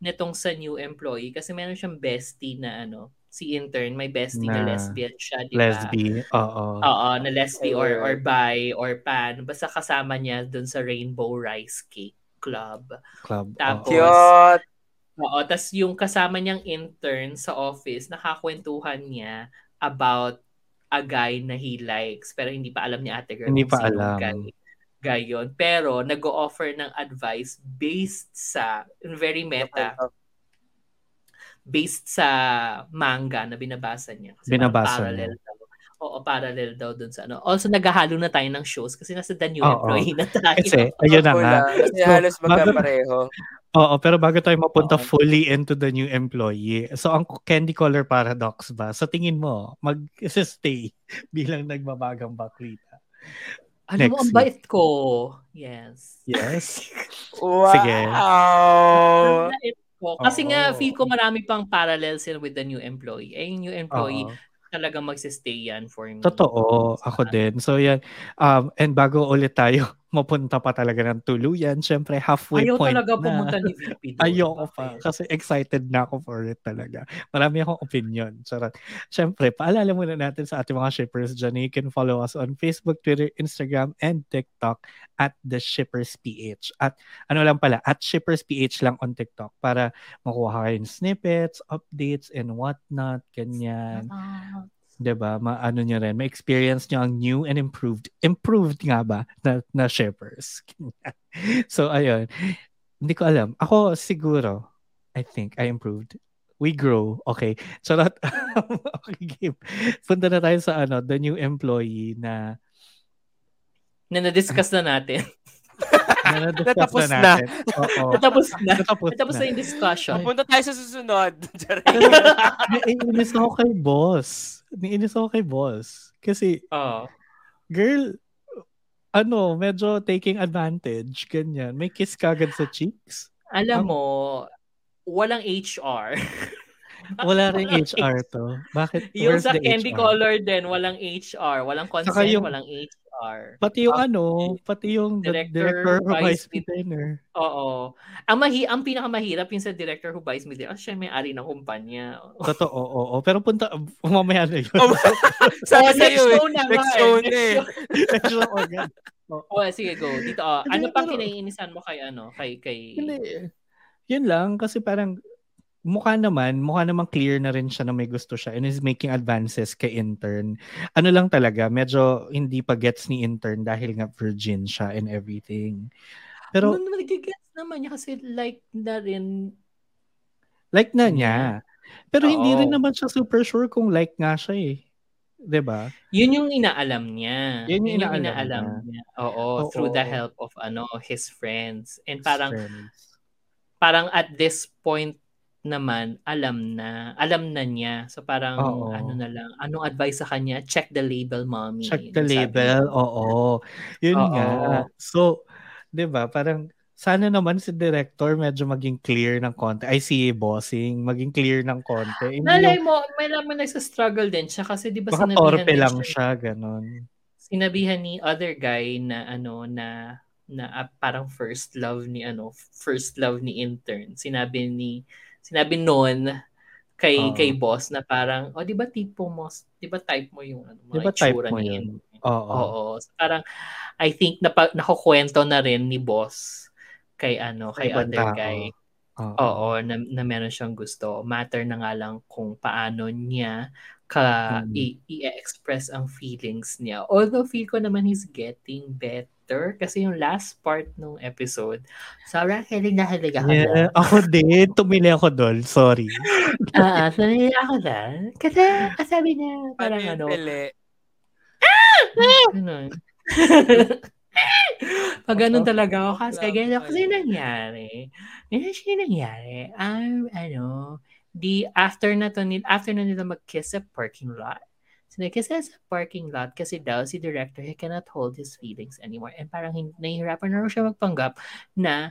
nitong sa new employee kasi meron siyang bestie na ano si intern, may bestie na, Na lesbian siya, di ba? Lesbi, oo. Oo, na lesbi or or bi or pan. Basta kasama niya dun sa Rainbow Rice Cake Club. Club, Tapos. Cute! Oo, tas yung kasama niyang intern sa office, nakakwentuhan niya about a guy na he likes. Pero hindi pa alam ni ate girl Hindi pa alam. guy, guy yun. Pero nag-o-offer ng advice based sa, very meta, based sa manga na binabasa niya. Kasi Binabasa parang parallel. Oo, parallel daw dun sa ano. Also, naghahalo na tayo ng shows kasi nasa The New Oo. Employee na tayo. Kasi, <laughs> ayun na nga. Kasi So, halos magkapareho. Oo, pero bago tayo mapunta Oo. fully into the new employee, so ang candy color paradox ba, sa tingin mo, mag-stay <laughs> bilang nagbabagang baklita? Ano mo, Next <laughs> ang bait ko. Yes. Yes? Wow! Sige. Ang ko. Kasi nga, feel ko marami pang parallels yun with the new employee. Eh, yung new employee, Oo. Talagang magsistay yan for me. Totoo, ako din. So yan, um, and bago ulit tayo mapunta pa talaga ng tuluyan, syempre halfway Ayaw point talaga na. pumunta ni VP <laughs> doon. Ayoko pa. Kasi excited na ako for it talaga. Marami akong opinion. Charot. Siyempre, paalala muna natin sa ating mga shippers dyan. You can follow us on Facebook, Twitter, Instagram, and TikTok at The Shippers PH. At ano lang pala, at Shippers PH lang on TikTok para makuha kayo snippets, updates, and whatnot. Ganyan. Ah, 'di ba? Maano niyo rin, may experience niyo ang new and improved. Improved nga ba na, na shippers. <laughs> so ayun. Hindi ko alam. Ako siguro I think I improved. We grow. Okay. That <laughs> okay, game. Punta na tayo sa ano, the new employee na na na-discuss na natin. <laughs> na Natapos na na. natin. Oo. Natapos na. Natapos, Natapos na yung discussion. Punta tayo sa susunod. <laughs> Naiinis ako kay boss. Naiinis ako kay boss. Kasi Oo. girl, ano, medyo taking advantage, ganyan. May kiss kagad sa cheeks. Alam Ang- mo, walang HR. <laughs> Wala rin HR to. Bakit? yung sa Candy HR? Color din, walang HR. Walang consent, Saka yung- walang HR. Pati yung ano, pati yung Director, director, of vice Vice Dinner. Oo. Ang mahi ang pinakamahirap yung sa director who buys me there. Siya may ari ng kumpanya. <laughs> Totoo, oo, oo. Pero punta, mamaya na yun. Oh, <laughs> Oh, sa'yo next show na Next show na eh. Next show. Medyo <laughs> organ. Oh, sige, go. Dito, oh. Ano pang pero- kinaiinisan mo kay ano? Kay, kay... Hindi. Yun lang, kasi parang mukha naman, mukha naman clear na rin siya na may gusto siya and is making advances kay intern. Ano lang talaga, medyo hindi pa gets ni intern dahil nga virgin siya and everything. Pero, no, nagigets naman niya kasi like na rin. like na niya. Pero hindi Oo. rin naman siya super sure kung like nga siya eh. 'Di ba? Yun yung inaalam niya. Yun yung inaalam niya. Oo, Oo. through the help of ano his friends. And parang Friends. parang at this point naman alam na alam na niya so parang Oo. ano na lang anong advice sa kanya check the label mommy Check the Sabi label. niya. Oo. Yun Oo. nga. So, 'di ba? Parang sana naman si director medyo maging clear ng konti. I see bossing, maging clear ng konti. Hindi Nalay yung mo, may naman nagsa-struggle din siya kasi di ba sinabihan torpe lang siya, siya, ganun. sinabihan ni other guy na ano na na ah, parang first love ni ano first love ni intern sinabi ni sinabi noon kay Oo. kay boss na parang oh di ba tipo mo di ba type mo yung ano mga Di ba type mo yun? Oo. Oo. So, parang I think na nakukwento na rin ni boss kay ano kay ibang other tao. guy. Oo. Oo, na, na meron siyang gusto. Matter na nga lang kung paano niya ka Mm. i- i-express ang feelings niya. Although feel ko naman he's getting better kasi yung last part ng episode, sobrang hilig na hilig ako Yeah, doon. ako din. Tumili ako doon. Sorry. Ah, sorry ako doon. Kasi ah, sabi niya, Paano parang ano, pili? <laughs> Ganun. <laughs> Pag ganun talaga ako kasi ganyan kasi kayo. nangyari. Ganyan siya nangyari. Um, ano, di after na to, after na nila mag-kiss sa parking lot, so nag-kiss sila sa parking lot kasi daw si director, he cannot hold his feelings anymore. And parang nahihirapan na raw siya magpanggap na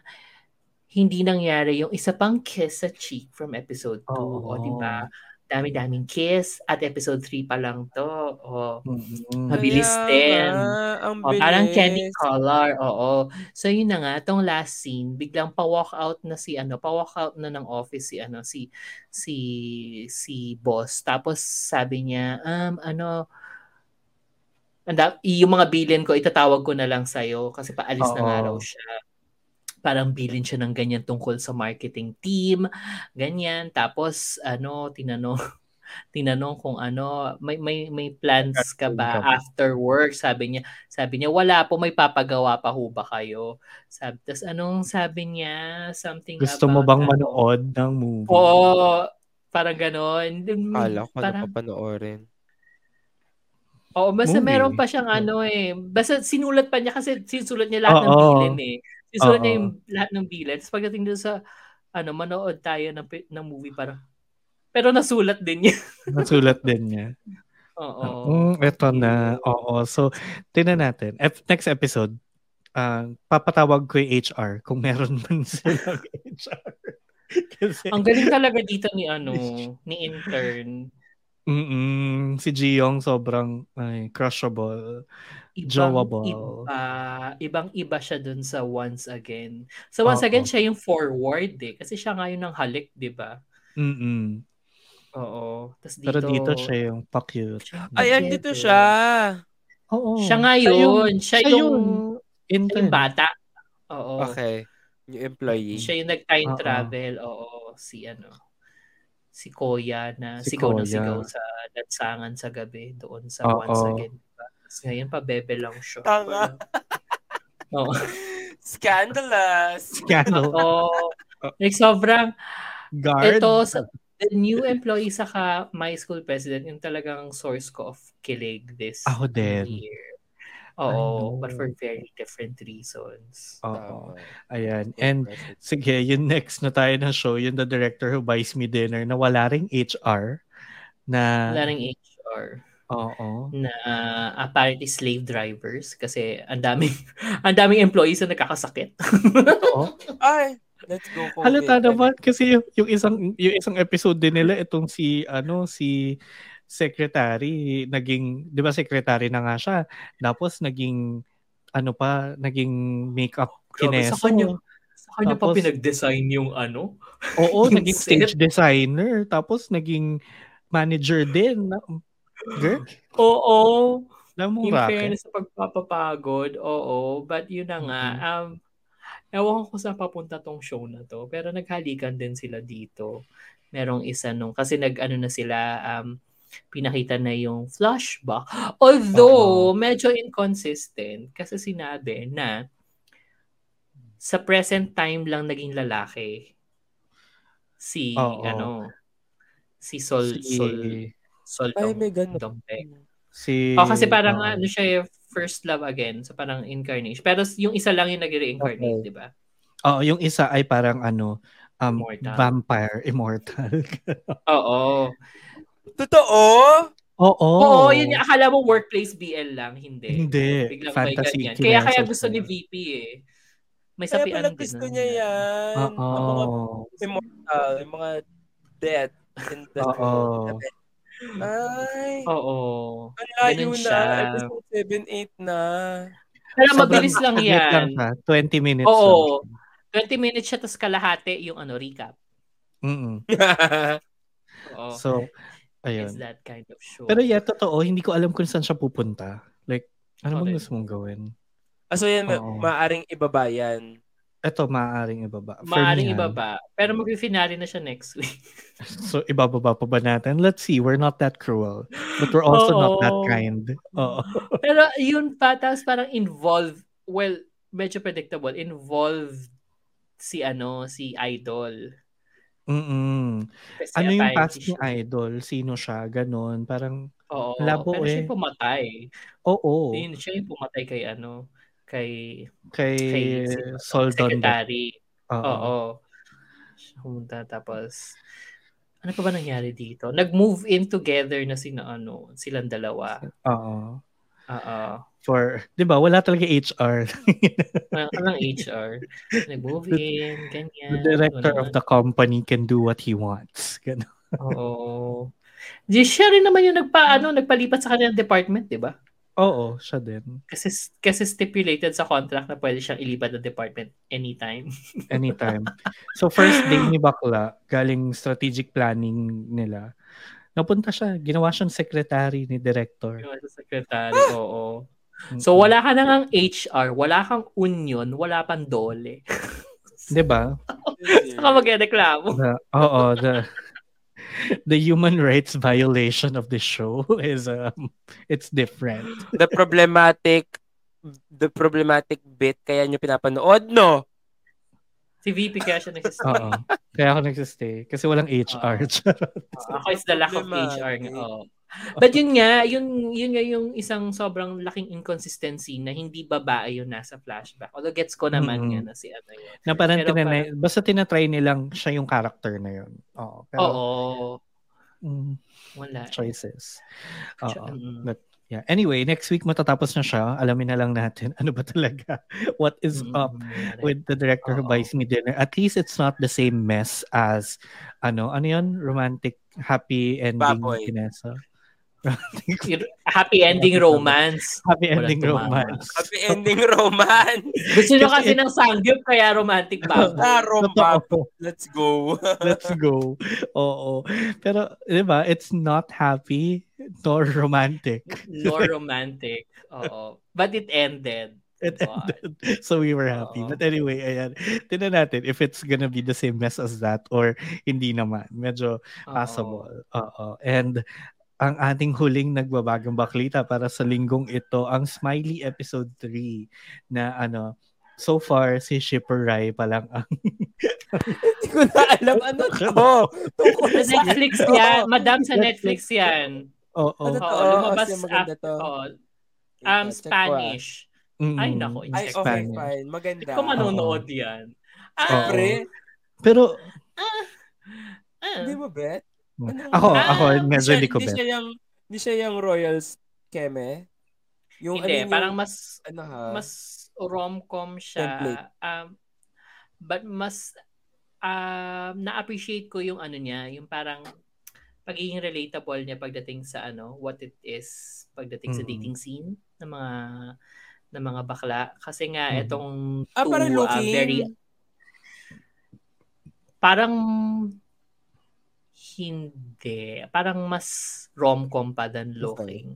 hindi nangyari yung isa pang kiss sa cheek from episode 2. O, Oo. di ba? Dami-daming kiss at episode 3 pa lang to. Oh, Mm. Mabilis Kaya din. ang oh, parang candy bilis. color. Oo. So yun na nga, tong last scene, biglang pa-walk out na si ano, pa-walk out na ng office si ano, si si si boss. Tapos sabi niya, um ano, anda, yung mga bilin ko itatawag ko na lang sa'yo kasi paalis na nga Oo. raw siya. Parang bilin siya ng ganyan tungkol sa marketing team, ganyan. Tapos ano, tinanong <laughs> tinanong kung ano, may may may plans ka ba after work? Sabi niya, sabi niya wala po, may papagawa pa ho ba kayo? Sabi, tas anong sabi niya? Something Gusto mo about, bang ano, manood ng movie? Oo, parang ganon. Kala ko ano Parang- pa panoorin. Oo, basta Movie. meron pa siyang ano eh. Basta sinulat pa niya kasi sinusulat niya lahat ng Oo. bilin eh. Sinusulat niya yung lahat ng bilin. Tapos pagdating doon sa ano, manood tayo ng, ng movie para pero nasulat din niya. <laughs> Nasulat din niya. Oo. Mm, eto na. Oo. So, tingnan natin. Ep- next episode, ah, papatawag ko yung HR kung meron <laughs> man silang HR. <laughs> Kasi, Ang galing talaga dito ni ano, ni intern. mm si Jiyong sobrang ay, crushable. Ibang Jowable. iba, ibang iba siya dun sa Once Again. So Once Oo. Again siya yung forward eh. Kasi siya nga yung ng halik, di ba? Mm-mm. Oo. Tapos dito, Pero dito siya yung pa-cute. siya yung Ay, cute andito eh. siya. Oo. Siya nga Siya yung- yun. Siya, siya yung, yun. siya yung bata. Oo. Okay. Yung employee. Siya yung nag-time Oo. travel. Oo. Si ano. Si Koya na Si sigaw na Koya. sigaw sa dansangan sa gabi doon sa Oo. Once Again. Tapos ngayon pa bebe lang siya. Tanga. Oo. Scandalous. Scandal. Oo. Like sobrang Guard. Ito, sa, the new employee saka my school president, yung talagang source ko of kilig this Ako din. year. Oo, but for very different reasons. Oo. Ayan. And sige, yung next na tayo ng show, yung the director who buys me dinner na wala ring HR na Wala ring HR Oo. na uh, apparently slave drivers kasi ang daming <laughs> ang daming employees na nagkakasakit. Oo. <laughs> Ay, let's go COVID. Halata naman kasi yung, yung isang yung isang episode din nila itong si ano si secretary naging 'di ba secretary na nga siya tapos naging ano pa naging makeup kineso. sa kanya- Sa kanya pa Tapos- pinag-design yung ano. Oo, <laughs> yung naging set. stage designer tapos naging manager din. Girl, Oo. mo In fairness sa pagpapapagod, oo. But yun na nga, um, ewan ko saan papunta tong show na to. Pero naghalikan din sila dito. Merong isa nung, kasi nag-ano na sila, um, pinakita na yung flashback. <gasps> Although, medyo inconsistent. Kasi sinabi na sa present time lang naging lalaki si, Oo. ano, si Sol, Si, Sol, Sol Ay, may ganun. Dongbaek. si Oh, kasi parang oo. ano siya, eh, first love again. So parang incarnation. Pero yung isa lang yung nag-reincarnate, Okay. di ba? Oo, yung isa ay parang ano, um, Immortal. vampire, immortal. <laughs> Oo. Totoo? Oo. Oo, yun yung akala mo workplace BL lang. Hindi. Hindi. Biglang Fantasy may. Kaya kaya gusto ni. VP eh. May Kaya sapian pala din. gusto niya yan. Oo. Mga immortal, yung mga dead in the Oo. Ay, Oo. ang layo na. siya. Episode 7, 8 na. Pero Sobrang mabilis lang yan. lang siya. 20 minutes lang. Oo. 20 minutes siya, tapos kalahati yung ano, recap. Mm-mm. <laughs> Oo. So, It's ayun. that kind of show. Pero yeah, totoo, hindi ko alam kung saan siya pupunta. Like, ano bang Okay. gusto mong gawin? ah, so yan, ma- Oo. maaaring ibaba yan. Ito, maaaring ibaba. For Maaring me, ha. ibaba. Pero mag-finale na siya next week. <laughs> So, ibababa pa ba natin? Let's see. We're not that cruel. But we're also not that Oo. kind. Oo. <laughs> Pero yun pa, tapos parang involved, well, medyo predictable, involved si ano, si Idol. Mm-mm. Kasi Ano yung past ni siya- Idol? Sino siya? Ganon. Parang, Oo, Labo pero siya eh. yung pumatay. oo. Yun, siya yung pumatay kay ano, kay, Kay kay Sol Dondo. secretary. Oo. Oo. Pumunta, tapos, ano pa ba nangyari dito? Nag-move in together na sina ano, silang dalawa. Oo. Oo. For, di ba, wala talaga HR. Parang <laughs> HR. Nag-move in, ganyan. the director Ano of the company can do what he wants. Ganon. Oo. Di siya rin naman yung nagpa, ano, nagpalipat sa kanilang department, di ba? Oo, siya din. Kasi, kasi stipulated sa contract na pwede siyang ilipat ng department anytime. <laughs> Anytime. so first day ni Bakla, galing strategic planning nila, napunta siya, ginawa siyang secretary ni director. Yung sa secretary, <laughs> oo. So wala ka nang ang HR, wala kang union, wala pang dole. 'Di ba? <laughs> Saka magreklamo. Oo, the the human rights violation of the show <laughs> is um it's different. The problematic the problematic bit kaya nyo pinapanood, no? Si VP kaya siya nagsistay. Oo. Kaya ako nagsistay kasi walang HR. Charot. Ako is the lack of. HR. oo. But yun nga, yun, yun nga yung isang sobrang laking inconsistency na hindi babae yung nasa flashback. Although gets ko naman Mm. nga na si ano yun. na parang Pero tinanay, basta tinatry nilang siya yung character na yun. Oo. Pero, Oo. mm, Wala. choices. Oo. Mm. But yeah. Anyway, next week matatapos na siya. Alamin na lang natin <laughs> ano ba talaga what is Mm. up with the director who Oo. buys me dinner. At least it's not the same mess as ano, ano yun? Romantic happy ending Baboy. Vanessa. <laughs> Happy ending romance. happy ending romance. Happy ending romance. Gusto nyo kasi ng sangyup kaya romantic baboy. <laughs> Ah. Totoo. Let's go. <laughs> Let's go. Oo. Pero, di ba, it's not happy nor romantic. Nor romantic. Oo. But it ended. It ended. So we were happy. Oo. But anyway, ayan. Tignan natin if it's gonna be the same mess as that or hindi naman. Medyo passable. Oo. And ang ating huling nagbabagang baklita para sa linggong ito, ang Smiley Episode 3 na ano, so far si Shipper Rai pa lang ang <laughs> Hindi ko na alam ano to. <laughs> Tungkol Sa sa Netflix ano. yan. Madam, sa Netflix yan. Oo. Ano to? Oo, Oh, lumabas. Oo. Wait, Um, ah. Spanish. Mm. Ay, nako, Ay, okay, Spanish. fine. Maganda. Kung manonood yan. Ah. Pero ah. Hindi mo bet? Ano? <laughs> ako, Ah, ako medyo hindi ko hindi bet. siya yung, hindi siya yung Royals Keme. Yung Hindi, ano yung, parang mas ano ha? mas rom-com siya. Template. Um, but mas um, na-appreciate ko yung ano niya, yung parang pagiging relatable niya pagdating sa ano, what it is pagdating sa Mhm. dating scene ng mga ng mga bakla kasi nga Mhm. itong ah, two, parang uh, looking. very parang hindi parang mas rom-com pa than looking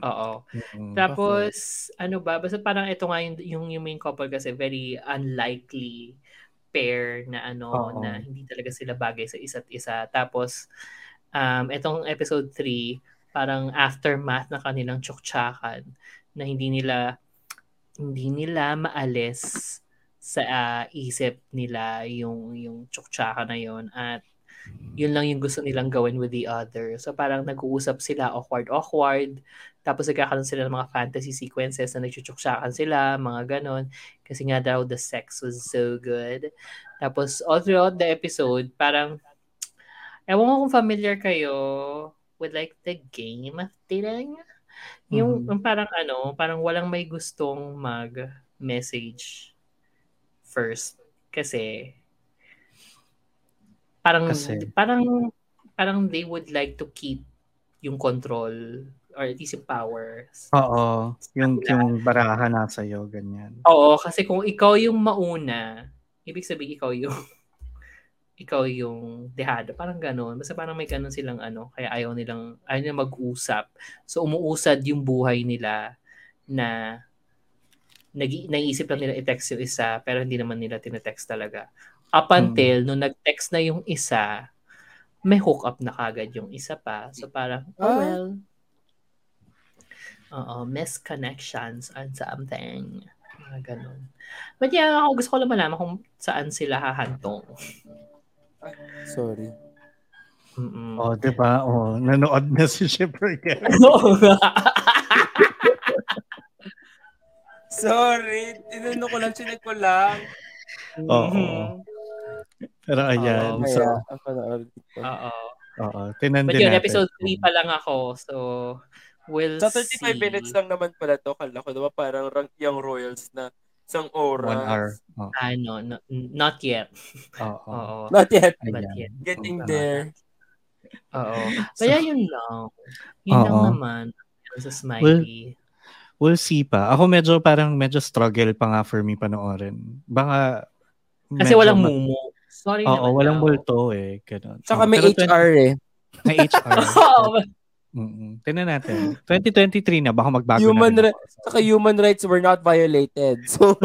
oo Mm. tapos, ano ba, basta parang ito nga yung, yung, yung main couple kasi very unlikely pair na ano, Oo. na hindi talaga sila bagay sa isa't isa. Tapos, um, itong episode 3, parang aftermath na kanilang tsuktsakan na hindi nila hindi nila maalis sa ah, isip nila yung yung tsuktsakan na yon at yun lang yung gusto nilang gawin with the other. So parang nag-uusap sila awkward awkward tapos nagkakaroon sila ng mga fantasy sequences na nagchuchuksyakan sila, mga ganon. Kasi nga daw the sex was so good. Tapos all throughout the episode, parang, ewan ko kung familiar kayo with like the game of dating. Yung, Mhm. yung parang ano, parang walang may gustong mag-message first. Kasi, parang, Kasi? parang, parang they would like to keep yung control or at least yung power. Oo. Yung, yung baraha nasa iyo, ganyan. Oo, kasi kung ikaw yung mauna, ibig sabihin ikaw yung <laughs> ikaw yung dehado. Parang ganun. Basta parang may ganun silang ano, kaya ayaw nilang, ayaw nilang mag-usap. So, umuusad yung buhay nila na nag naiisip lang nila i-text yung isa, pero hindi naman nila tinetext talaga. Up until, nung nag-text na yung isa, may hook up na kagad yung isa pa. So, parang, oh Ah. well, Oo, misconnections on something. Mga ganun. But yeah, ako gusto ko lang malaman kung saan sila hahantong. Sorry. Mm-mm. Oh, 'di ba? Oh, nanood na si Shipper. <laughs> Oo nga. Sorry. Tinano ko lang, chinek ko lang. Oo. Mhm. Pero ayan, Oo, so, Oo. oo, tinan But din yun, natin. episode 3 pa lang ako. So, we'll Sa 35 see. minutes lang naman pala to. Kala ko diba parang rank yung Royals na isang oras. One hour. Oh, Ano, no, not yet. oo. <laughs> Oo. Not yet. But yet. Getting Oo. there. Oo. So, Kaya yun lang. Yun lang oo. naman. Sa Well, Smiley. we'll see pa. Ako medyo parang medyo struggle pa nga for me panoorin. Baka Kasi medyo walang mumu. Sorry Oo, naman walang daw. multo eh. Ganun. Tsaka Oo, may pero 20 HR eh. May HR. <laughs> Oo. Mm-mm. Tingnan natin. 2023 na, baka magbago Human na rin ri- ako. Tsaka human rights were not violated. So. <laughs> <laughs>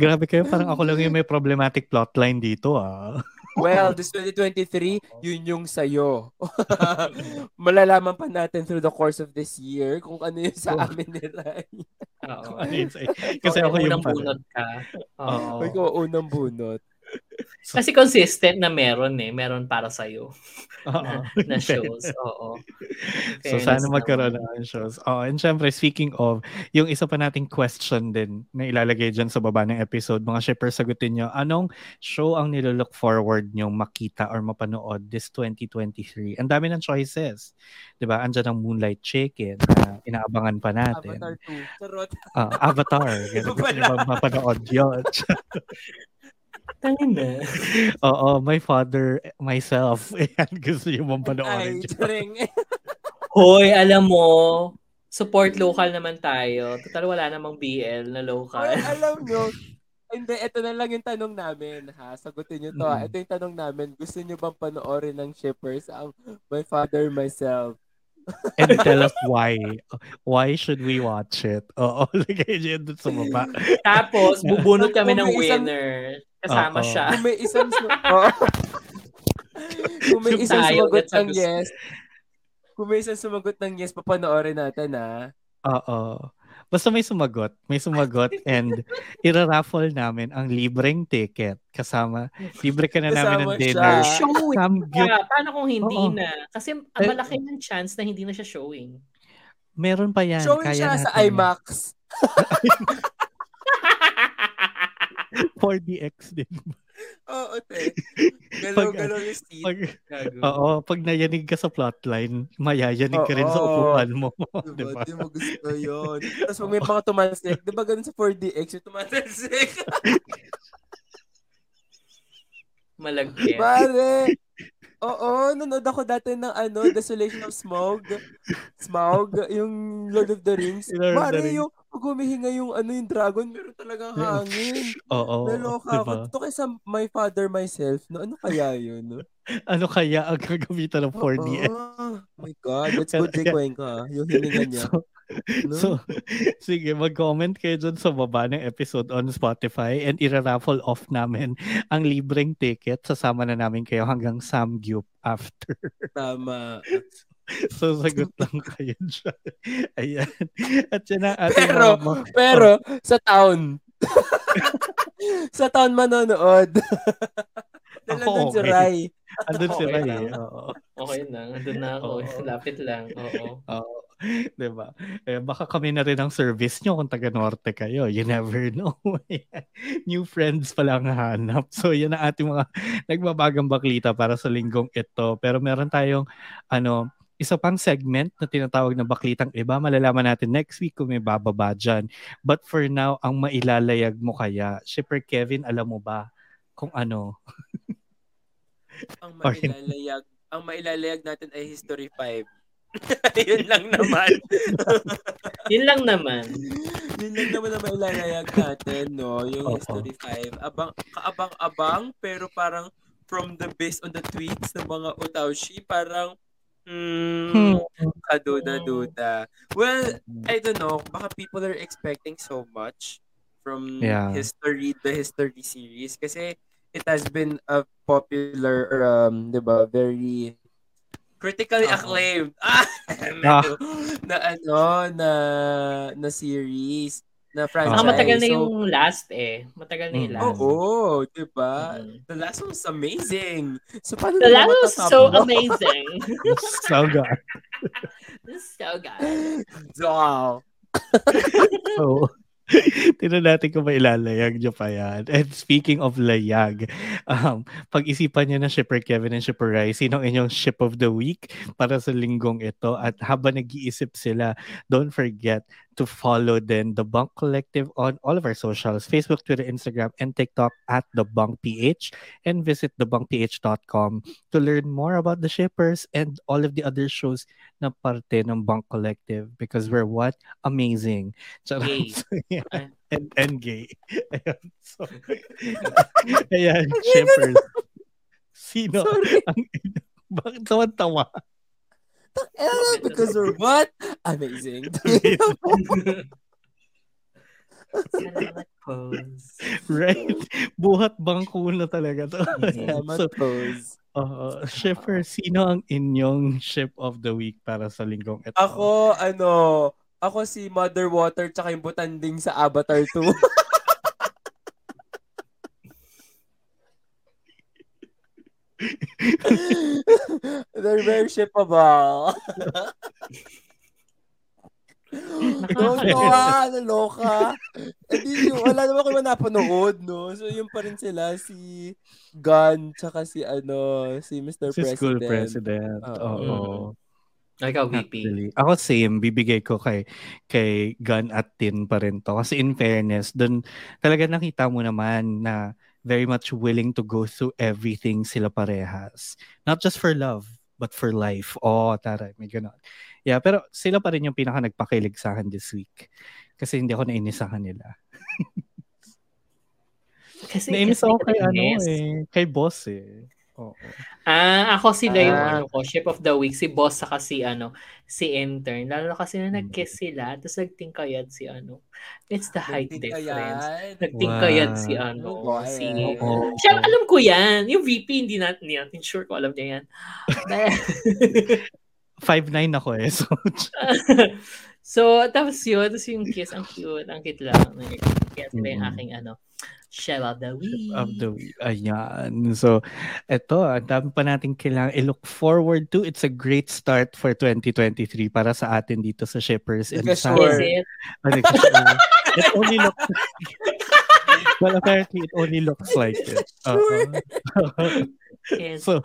Grabe kayo, parang ako lang yung may problematic plotline dito ah. Well, <laughs> this 2023, yun yung sa'yo. <laughs> Malalaman pa natin through the course of this year kung ano yung sa amin ni Rai. Oo. Sa'yo? <laughs> Kasi ako yung bunot ka. Oo. Ikaw unang bunot. <laughs> Kasi consistent na meron eh. Meron para sa'yo <laughs> Oo. na shows. Oo. So sana magkaroon ng shows. Oh, and syempre speaking of, yung isa pa nating question din na ilalagay dyan sa baba ng episode, mga shippers sagutin nyo, anong show ang nilolook forward nyo makita or mapanood this 2023? Ang dami ng choices. 'Di ba? Andiyan ang Moonlight Chicken na inaabangan pa natin. Avatar 2. Charot. Ah, Avatar. <laughs> Ganun, mapanood yun? Tangin na. Oo, my father, myself. <laughs> Ayan, gusto nyo bang panoorin Ay, yun? charing. <laughs> Hoy, alam mo, support local naman tayo. Total wala namang BL na local. Ay, alam nyo, <laughs> hindi, ito na lang yung tanong namin, ha? Sagutin nyo to, ha? Mm. Ito yung tanong namin. Gusto nyo bang panoorin ng shippers ang My Father, Myself? And tell us why. Why should we watch it? Oo, lagay nyo yun dun sa baba. Tapos, bubunot kami ng winner. Kasama Oo. siya. Kung may isang, su- <laughs> Oo. Kung may isang sumagot ng yes, kung may isang sumagot ng yes, papanoorin natin, ha? Oo. Basta may sumagot. May sumagot and iraraffle namin ang libreng ticket. Kasama, libre ka na namin ng dinner. siya. Showing pa. Paano kung hindi Oo. na? Kasi ang Eh, malaki ng chance na hindi na siya showing. Meron pa yan. Showing Kaya siya sa natin yan. IMAX. <laughs> 4DX din. Oo, te. Galaw-galaw yung <laughs> seat. Pag, oo, pag nayanig ka sa plotline, mayayanig ka rin sa Oo. upuan mo. <laughs> Diba? diba? Di mo gusto yun. Tapos pag may mga tumansik, di ba ganun sa 4DX yung tumansik? <laughs> Malagkit. Pare! Oo, nanood ako dati ng ano, Desolation of Smog. Smog, yung Lord of the Rings. Lord of the Rings. yung pag humihinga yung ano yung dragon, meron talagang hangin. <laughs> Oo, Naloka ako. diba? Ito kaysa My Father, Myself, no? Ano kaya yun? No? Ano kaya ang gagamitan ng 4DX? Oh my God, that's good, Jay Cuenca. Yung hininga niya. So, No? so, sige, mag-comment kayo dun sa baba ng episode on Spotify and ira-raffle off namin ang libreng ticket. Sasama na namin kayo hanggang Samgyup after. Tama. <laughs> so, sagot lang kayo dyan. Ayan. At yan ang ating Pero, mga- pero, sa town. <laughs> sa town manonood. <laughs> Nandun si okay. Rai. Andun si Okay Ray. lang. eh. Oo. Okay lang. Andun na ako. Oo. Lapit lang. Oo. Oo. diba? Eh, baka kami na rin ang service nyo kung taga-norte kayo. You never <laughs> know. New friends pa lang hanap. So, yan ang ating mga nagbabagang baklita para sa linggong ito. Pero meron tayong ano, isa pang segment na tinatawag na baklitang iba. Malalaman natin next week kung may bababa dyan. But for now, ang mailalayag mo kaya, Shipper Kevin, alam mo ba kung ano? <laughs> Ang mailalayag, ang mailalayag natin ay History 5. <laughs> Yun lang naman. <laughs> Yun lang naman. Yun lang naman ang mailalayag natin, no? Yung Oo. History 5. Abang, kaabang-abang, pero parang from the based on the tweets ng mga utaushi, parang Hmm, kaduda-duda. Well, I don't know. Baka people are expecting so much from Yeah. history, the history series. Kasi it has been a popular, or, um, di ba, very critically Oo. acclaimed <laughs> ah, medyo, na ano, na, na series, na franchise. Saka matagal na So, yung last eh. Matagal na yung Mm. last. Oo, di ba? Mm. The last one was amazing. So, paano The naman last was matatapos? so amazing. <laughs> <laughs> so good. So good. Wow. So, <laughs> Tignan natin kung may ilalayag nyo pa yan. And speaking of layag, um, pag-isipan nyo na Shipper Kevin and Shipper Rai, sinong inyong ship of the week para sa linggong ito? At habang nag-iisip sila, don't forget to follow then the Bunk Collective on all of our socials, Facebook, Twitter, Instagram, and TikTok at the Bunk PH, and visit thebunkph.com to learn more about the shippers and all of the other shows na parte ng Bunk Collective because we're what? Amazing. So, <laughs> yeah. And, and gay. <laughs> Ayan. So, <laughs> ayan, shippers. Sino Sorry. ang bakit tawa-tawa? Eh, because we're what? Amazing. <laughs> Salamat pose. <laughs> Right? Buhat bangko na talaga to. <laughs> Salamat, so, pose. uh, shipper, sino ang inyong ship of the week para sa linggong ito? Ako, ano, ako si Mother Water tsaka yung butanding sa Avatar 2. They're very shippable. Don't <laughs> know ah, naloka. Eh di, yung, wala naman kayo napanood, no? So, yun pa rin sila, si Gun, tsaka si, ano, si Mr. si President. school president. Oo. Oo. Ikaw, VP. Actually, ako same, bibigay ko kay kay Gun at Tin pa rin to. Kasi in fairness, dun talaga nakita mo naman na very much willing to go through everything sila parehas. Not just for love, but for life. Oh, taray, may ganon. Yeah, pero sila pa rin yung pinaka nagpakilig sa akin this week. Kasi hindi ako nainis sa kanila. Kasi, Nainis kasi ako kay ano eh, kay boss eh. Oo. Ah, ako sila yung Ah. ano ko, ship of the week, si boss saka si ano, si intern. Lalo na kasi na Mm. nag-kiss sila, tapos nagtingkayad si ano. It's the height difference. Nagtingkayad. Nagtingkayad Wow. si ano, Wow. si... Oo. Siya, alam ko yan. Yung VP, hindi natin, hindi natin sure ko alam niya yan. Dahil- 5'9 ako eh. So, <laughs> so, tapos yun, tapos yung kiss, ang cute, ang cute lang. Kaya sila yung aking ano, shell of the week. of the week. Ayan. So, eto, ang dami pa natin kailangan i-look forward to. It's a great start for 2023 para sa atin dito sa Shippers. And Because sure. Is it? Ano, kasi, it only looks well, apparently, it only looks like it. Oo. Uh-huh. <laughs> Yes. so,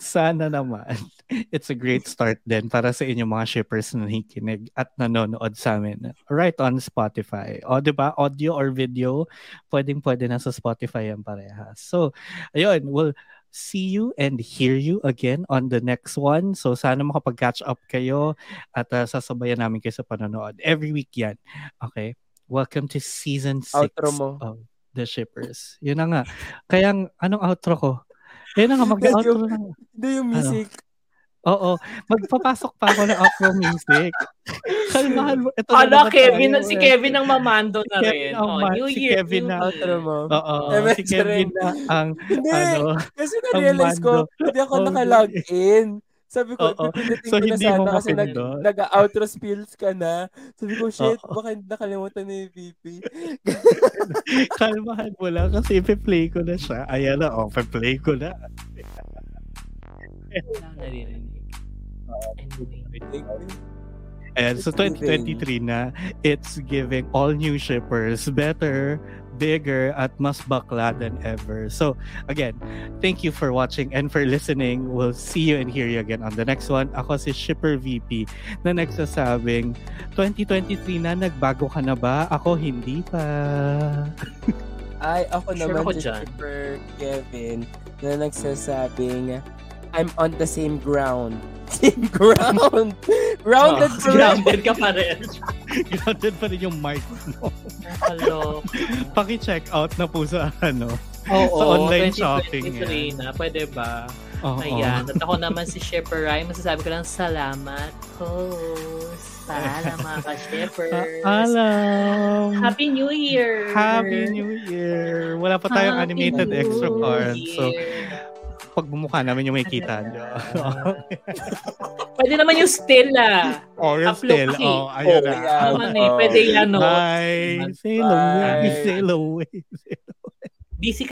sana naman, <laughs> it's a great start din para sa inyong mga shippers na nakikinig at nanonood sa amin right on Spotify. O, di ba? Audio or video, pwedeng-pwede na sa Spotify yan parehas. So, ayun, we'll see you and hear you again on the next one. So, sana makapag-catch up kayo at uh, sasabayan namin kayo sa panonood. Every week yan. Okay? Welcome to season 6 Outro mo. of The Shippers. Yun na nga. Kaya, anong outro ko? Yun na nga, mag-outro na. Hindi yung music. Oo. Magpapasok pa ako ng outro music. <laughs> Kalmahan mo. Ito na Ala, naman Kevin, tayo, si. Kevin ang mamando na rin. ang Oh, New si Year, Kevin New na- Outro mo. Oo. Eh, si Kevin na ang Hindi. ano. Kasi na-realize ko, hindi ako Oh, nakalog in. Sabi ko, pipindutin So, ko na hindi sana mo kasi nag, nag-outro spills ka na. Sabi ko, shit, Oo. baka hindi nakalimutan ni VP. <laughs> Kalmahan mo lang kasi ipi-play ko na siya. Ayan na, oh, play ko na. Wala naririnig. Anyway. And so It's giving. 2023 na, it's giving all new shippers better, bigger, at mas bakla than ever. So again, thank you for watching and for listening. We'll see you and hear you again on the next one. Ako si Shipper VP na nagsasabing 2023 na, nagbago ka na ba? Ako hindi pa. Ay, ako Sure naman ako si dyan. Super Kevin na nagsasabing, I'm on the same ground. <laughs> Same ground! <laughs> Grounded Oh, pa rin. grounded ka pa rin. <laughs> Grounded pa rin yung mic mo. Hello. Paki-check out na po sa ano. Oo, Sa online shopping 2023 na. Pwede ba? Oo. Ayan. At ako naman si Shipper Rai. Masasabi ko lang, salamat, host. Paalam mga ka-shippers. Alam. Happy New Year! Happy New Year! Wala pa tayong Happy animated New extra card. So. Pag bumukha namin yung may kita nyo. <laughs> Pwede naman yung still ah. oh, yung still. Oh, ayun Oh, na. yeah. Ano man eh, pwede yan no. Bye! Sail away! Bye. Sail away! Busy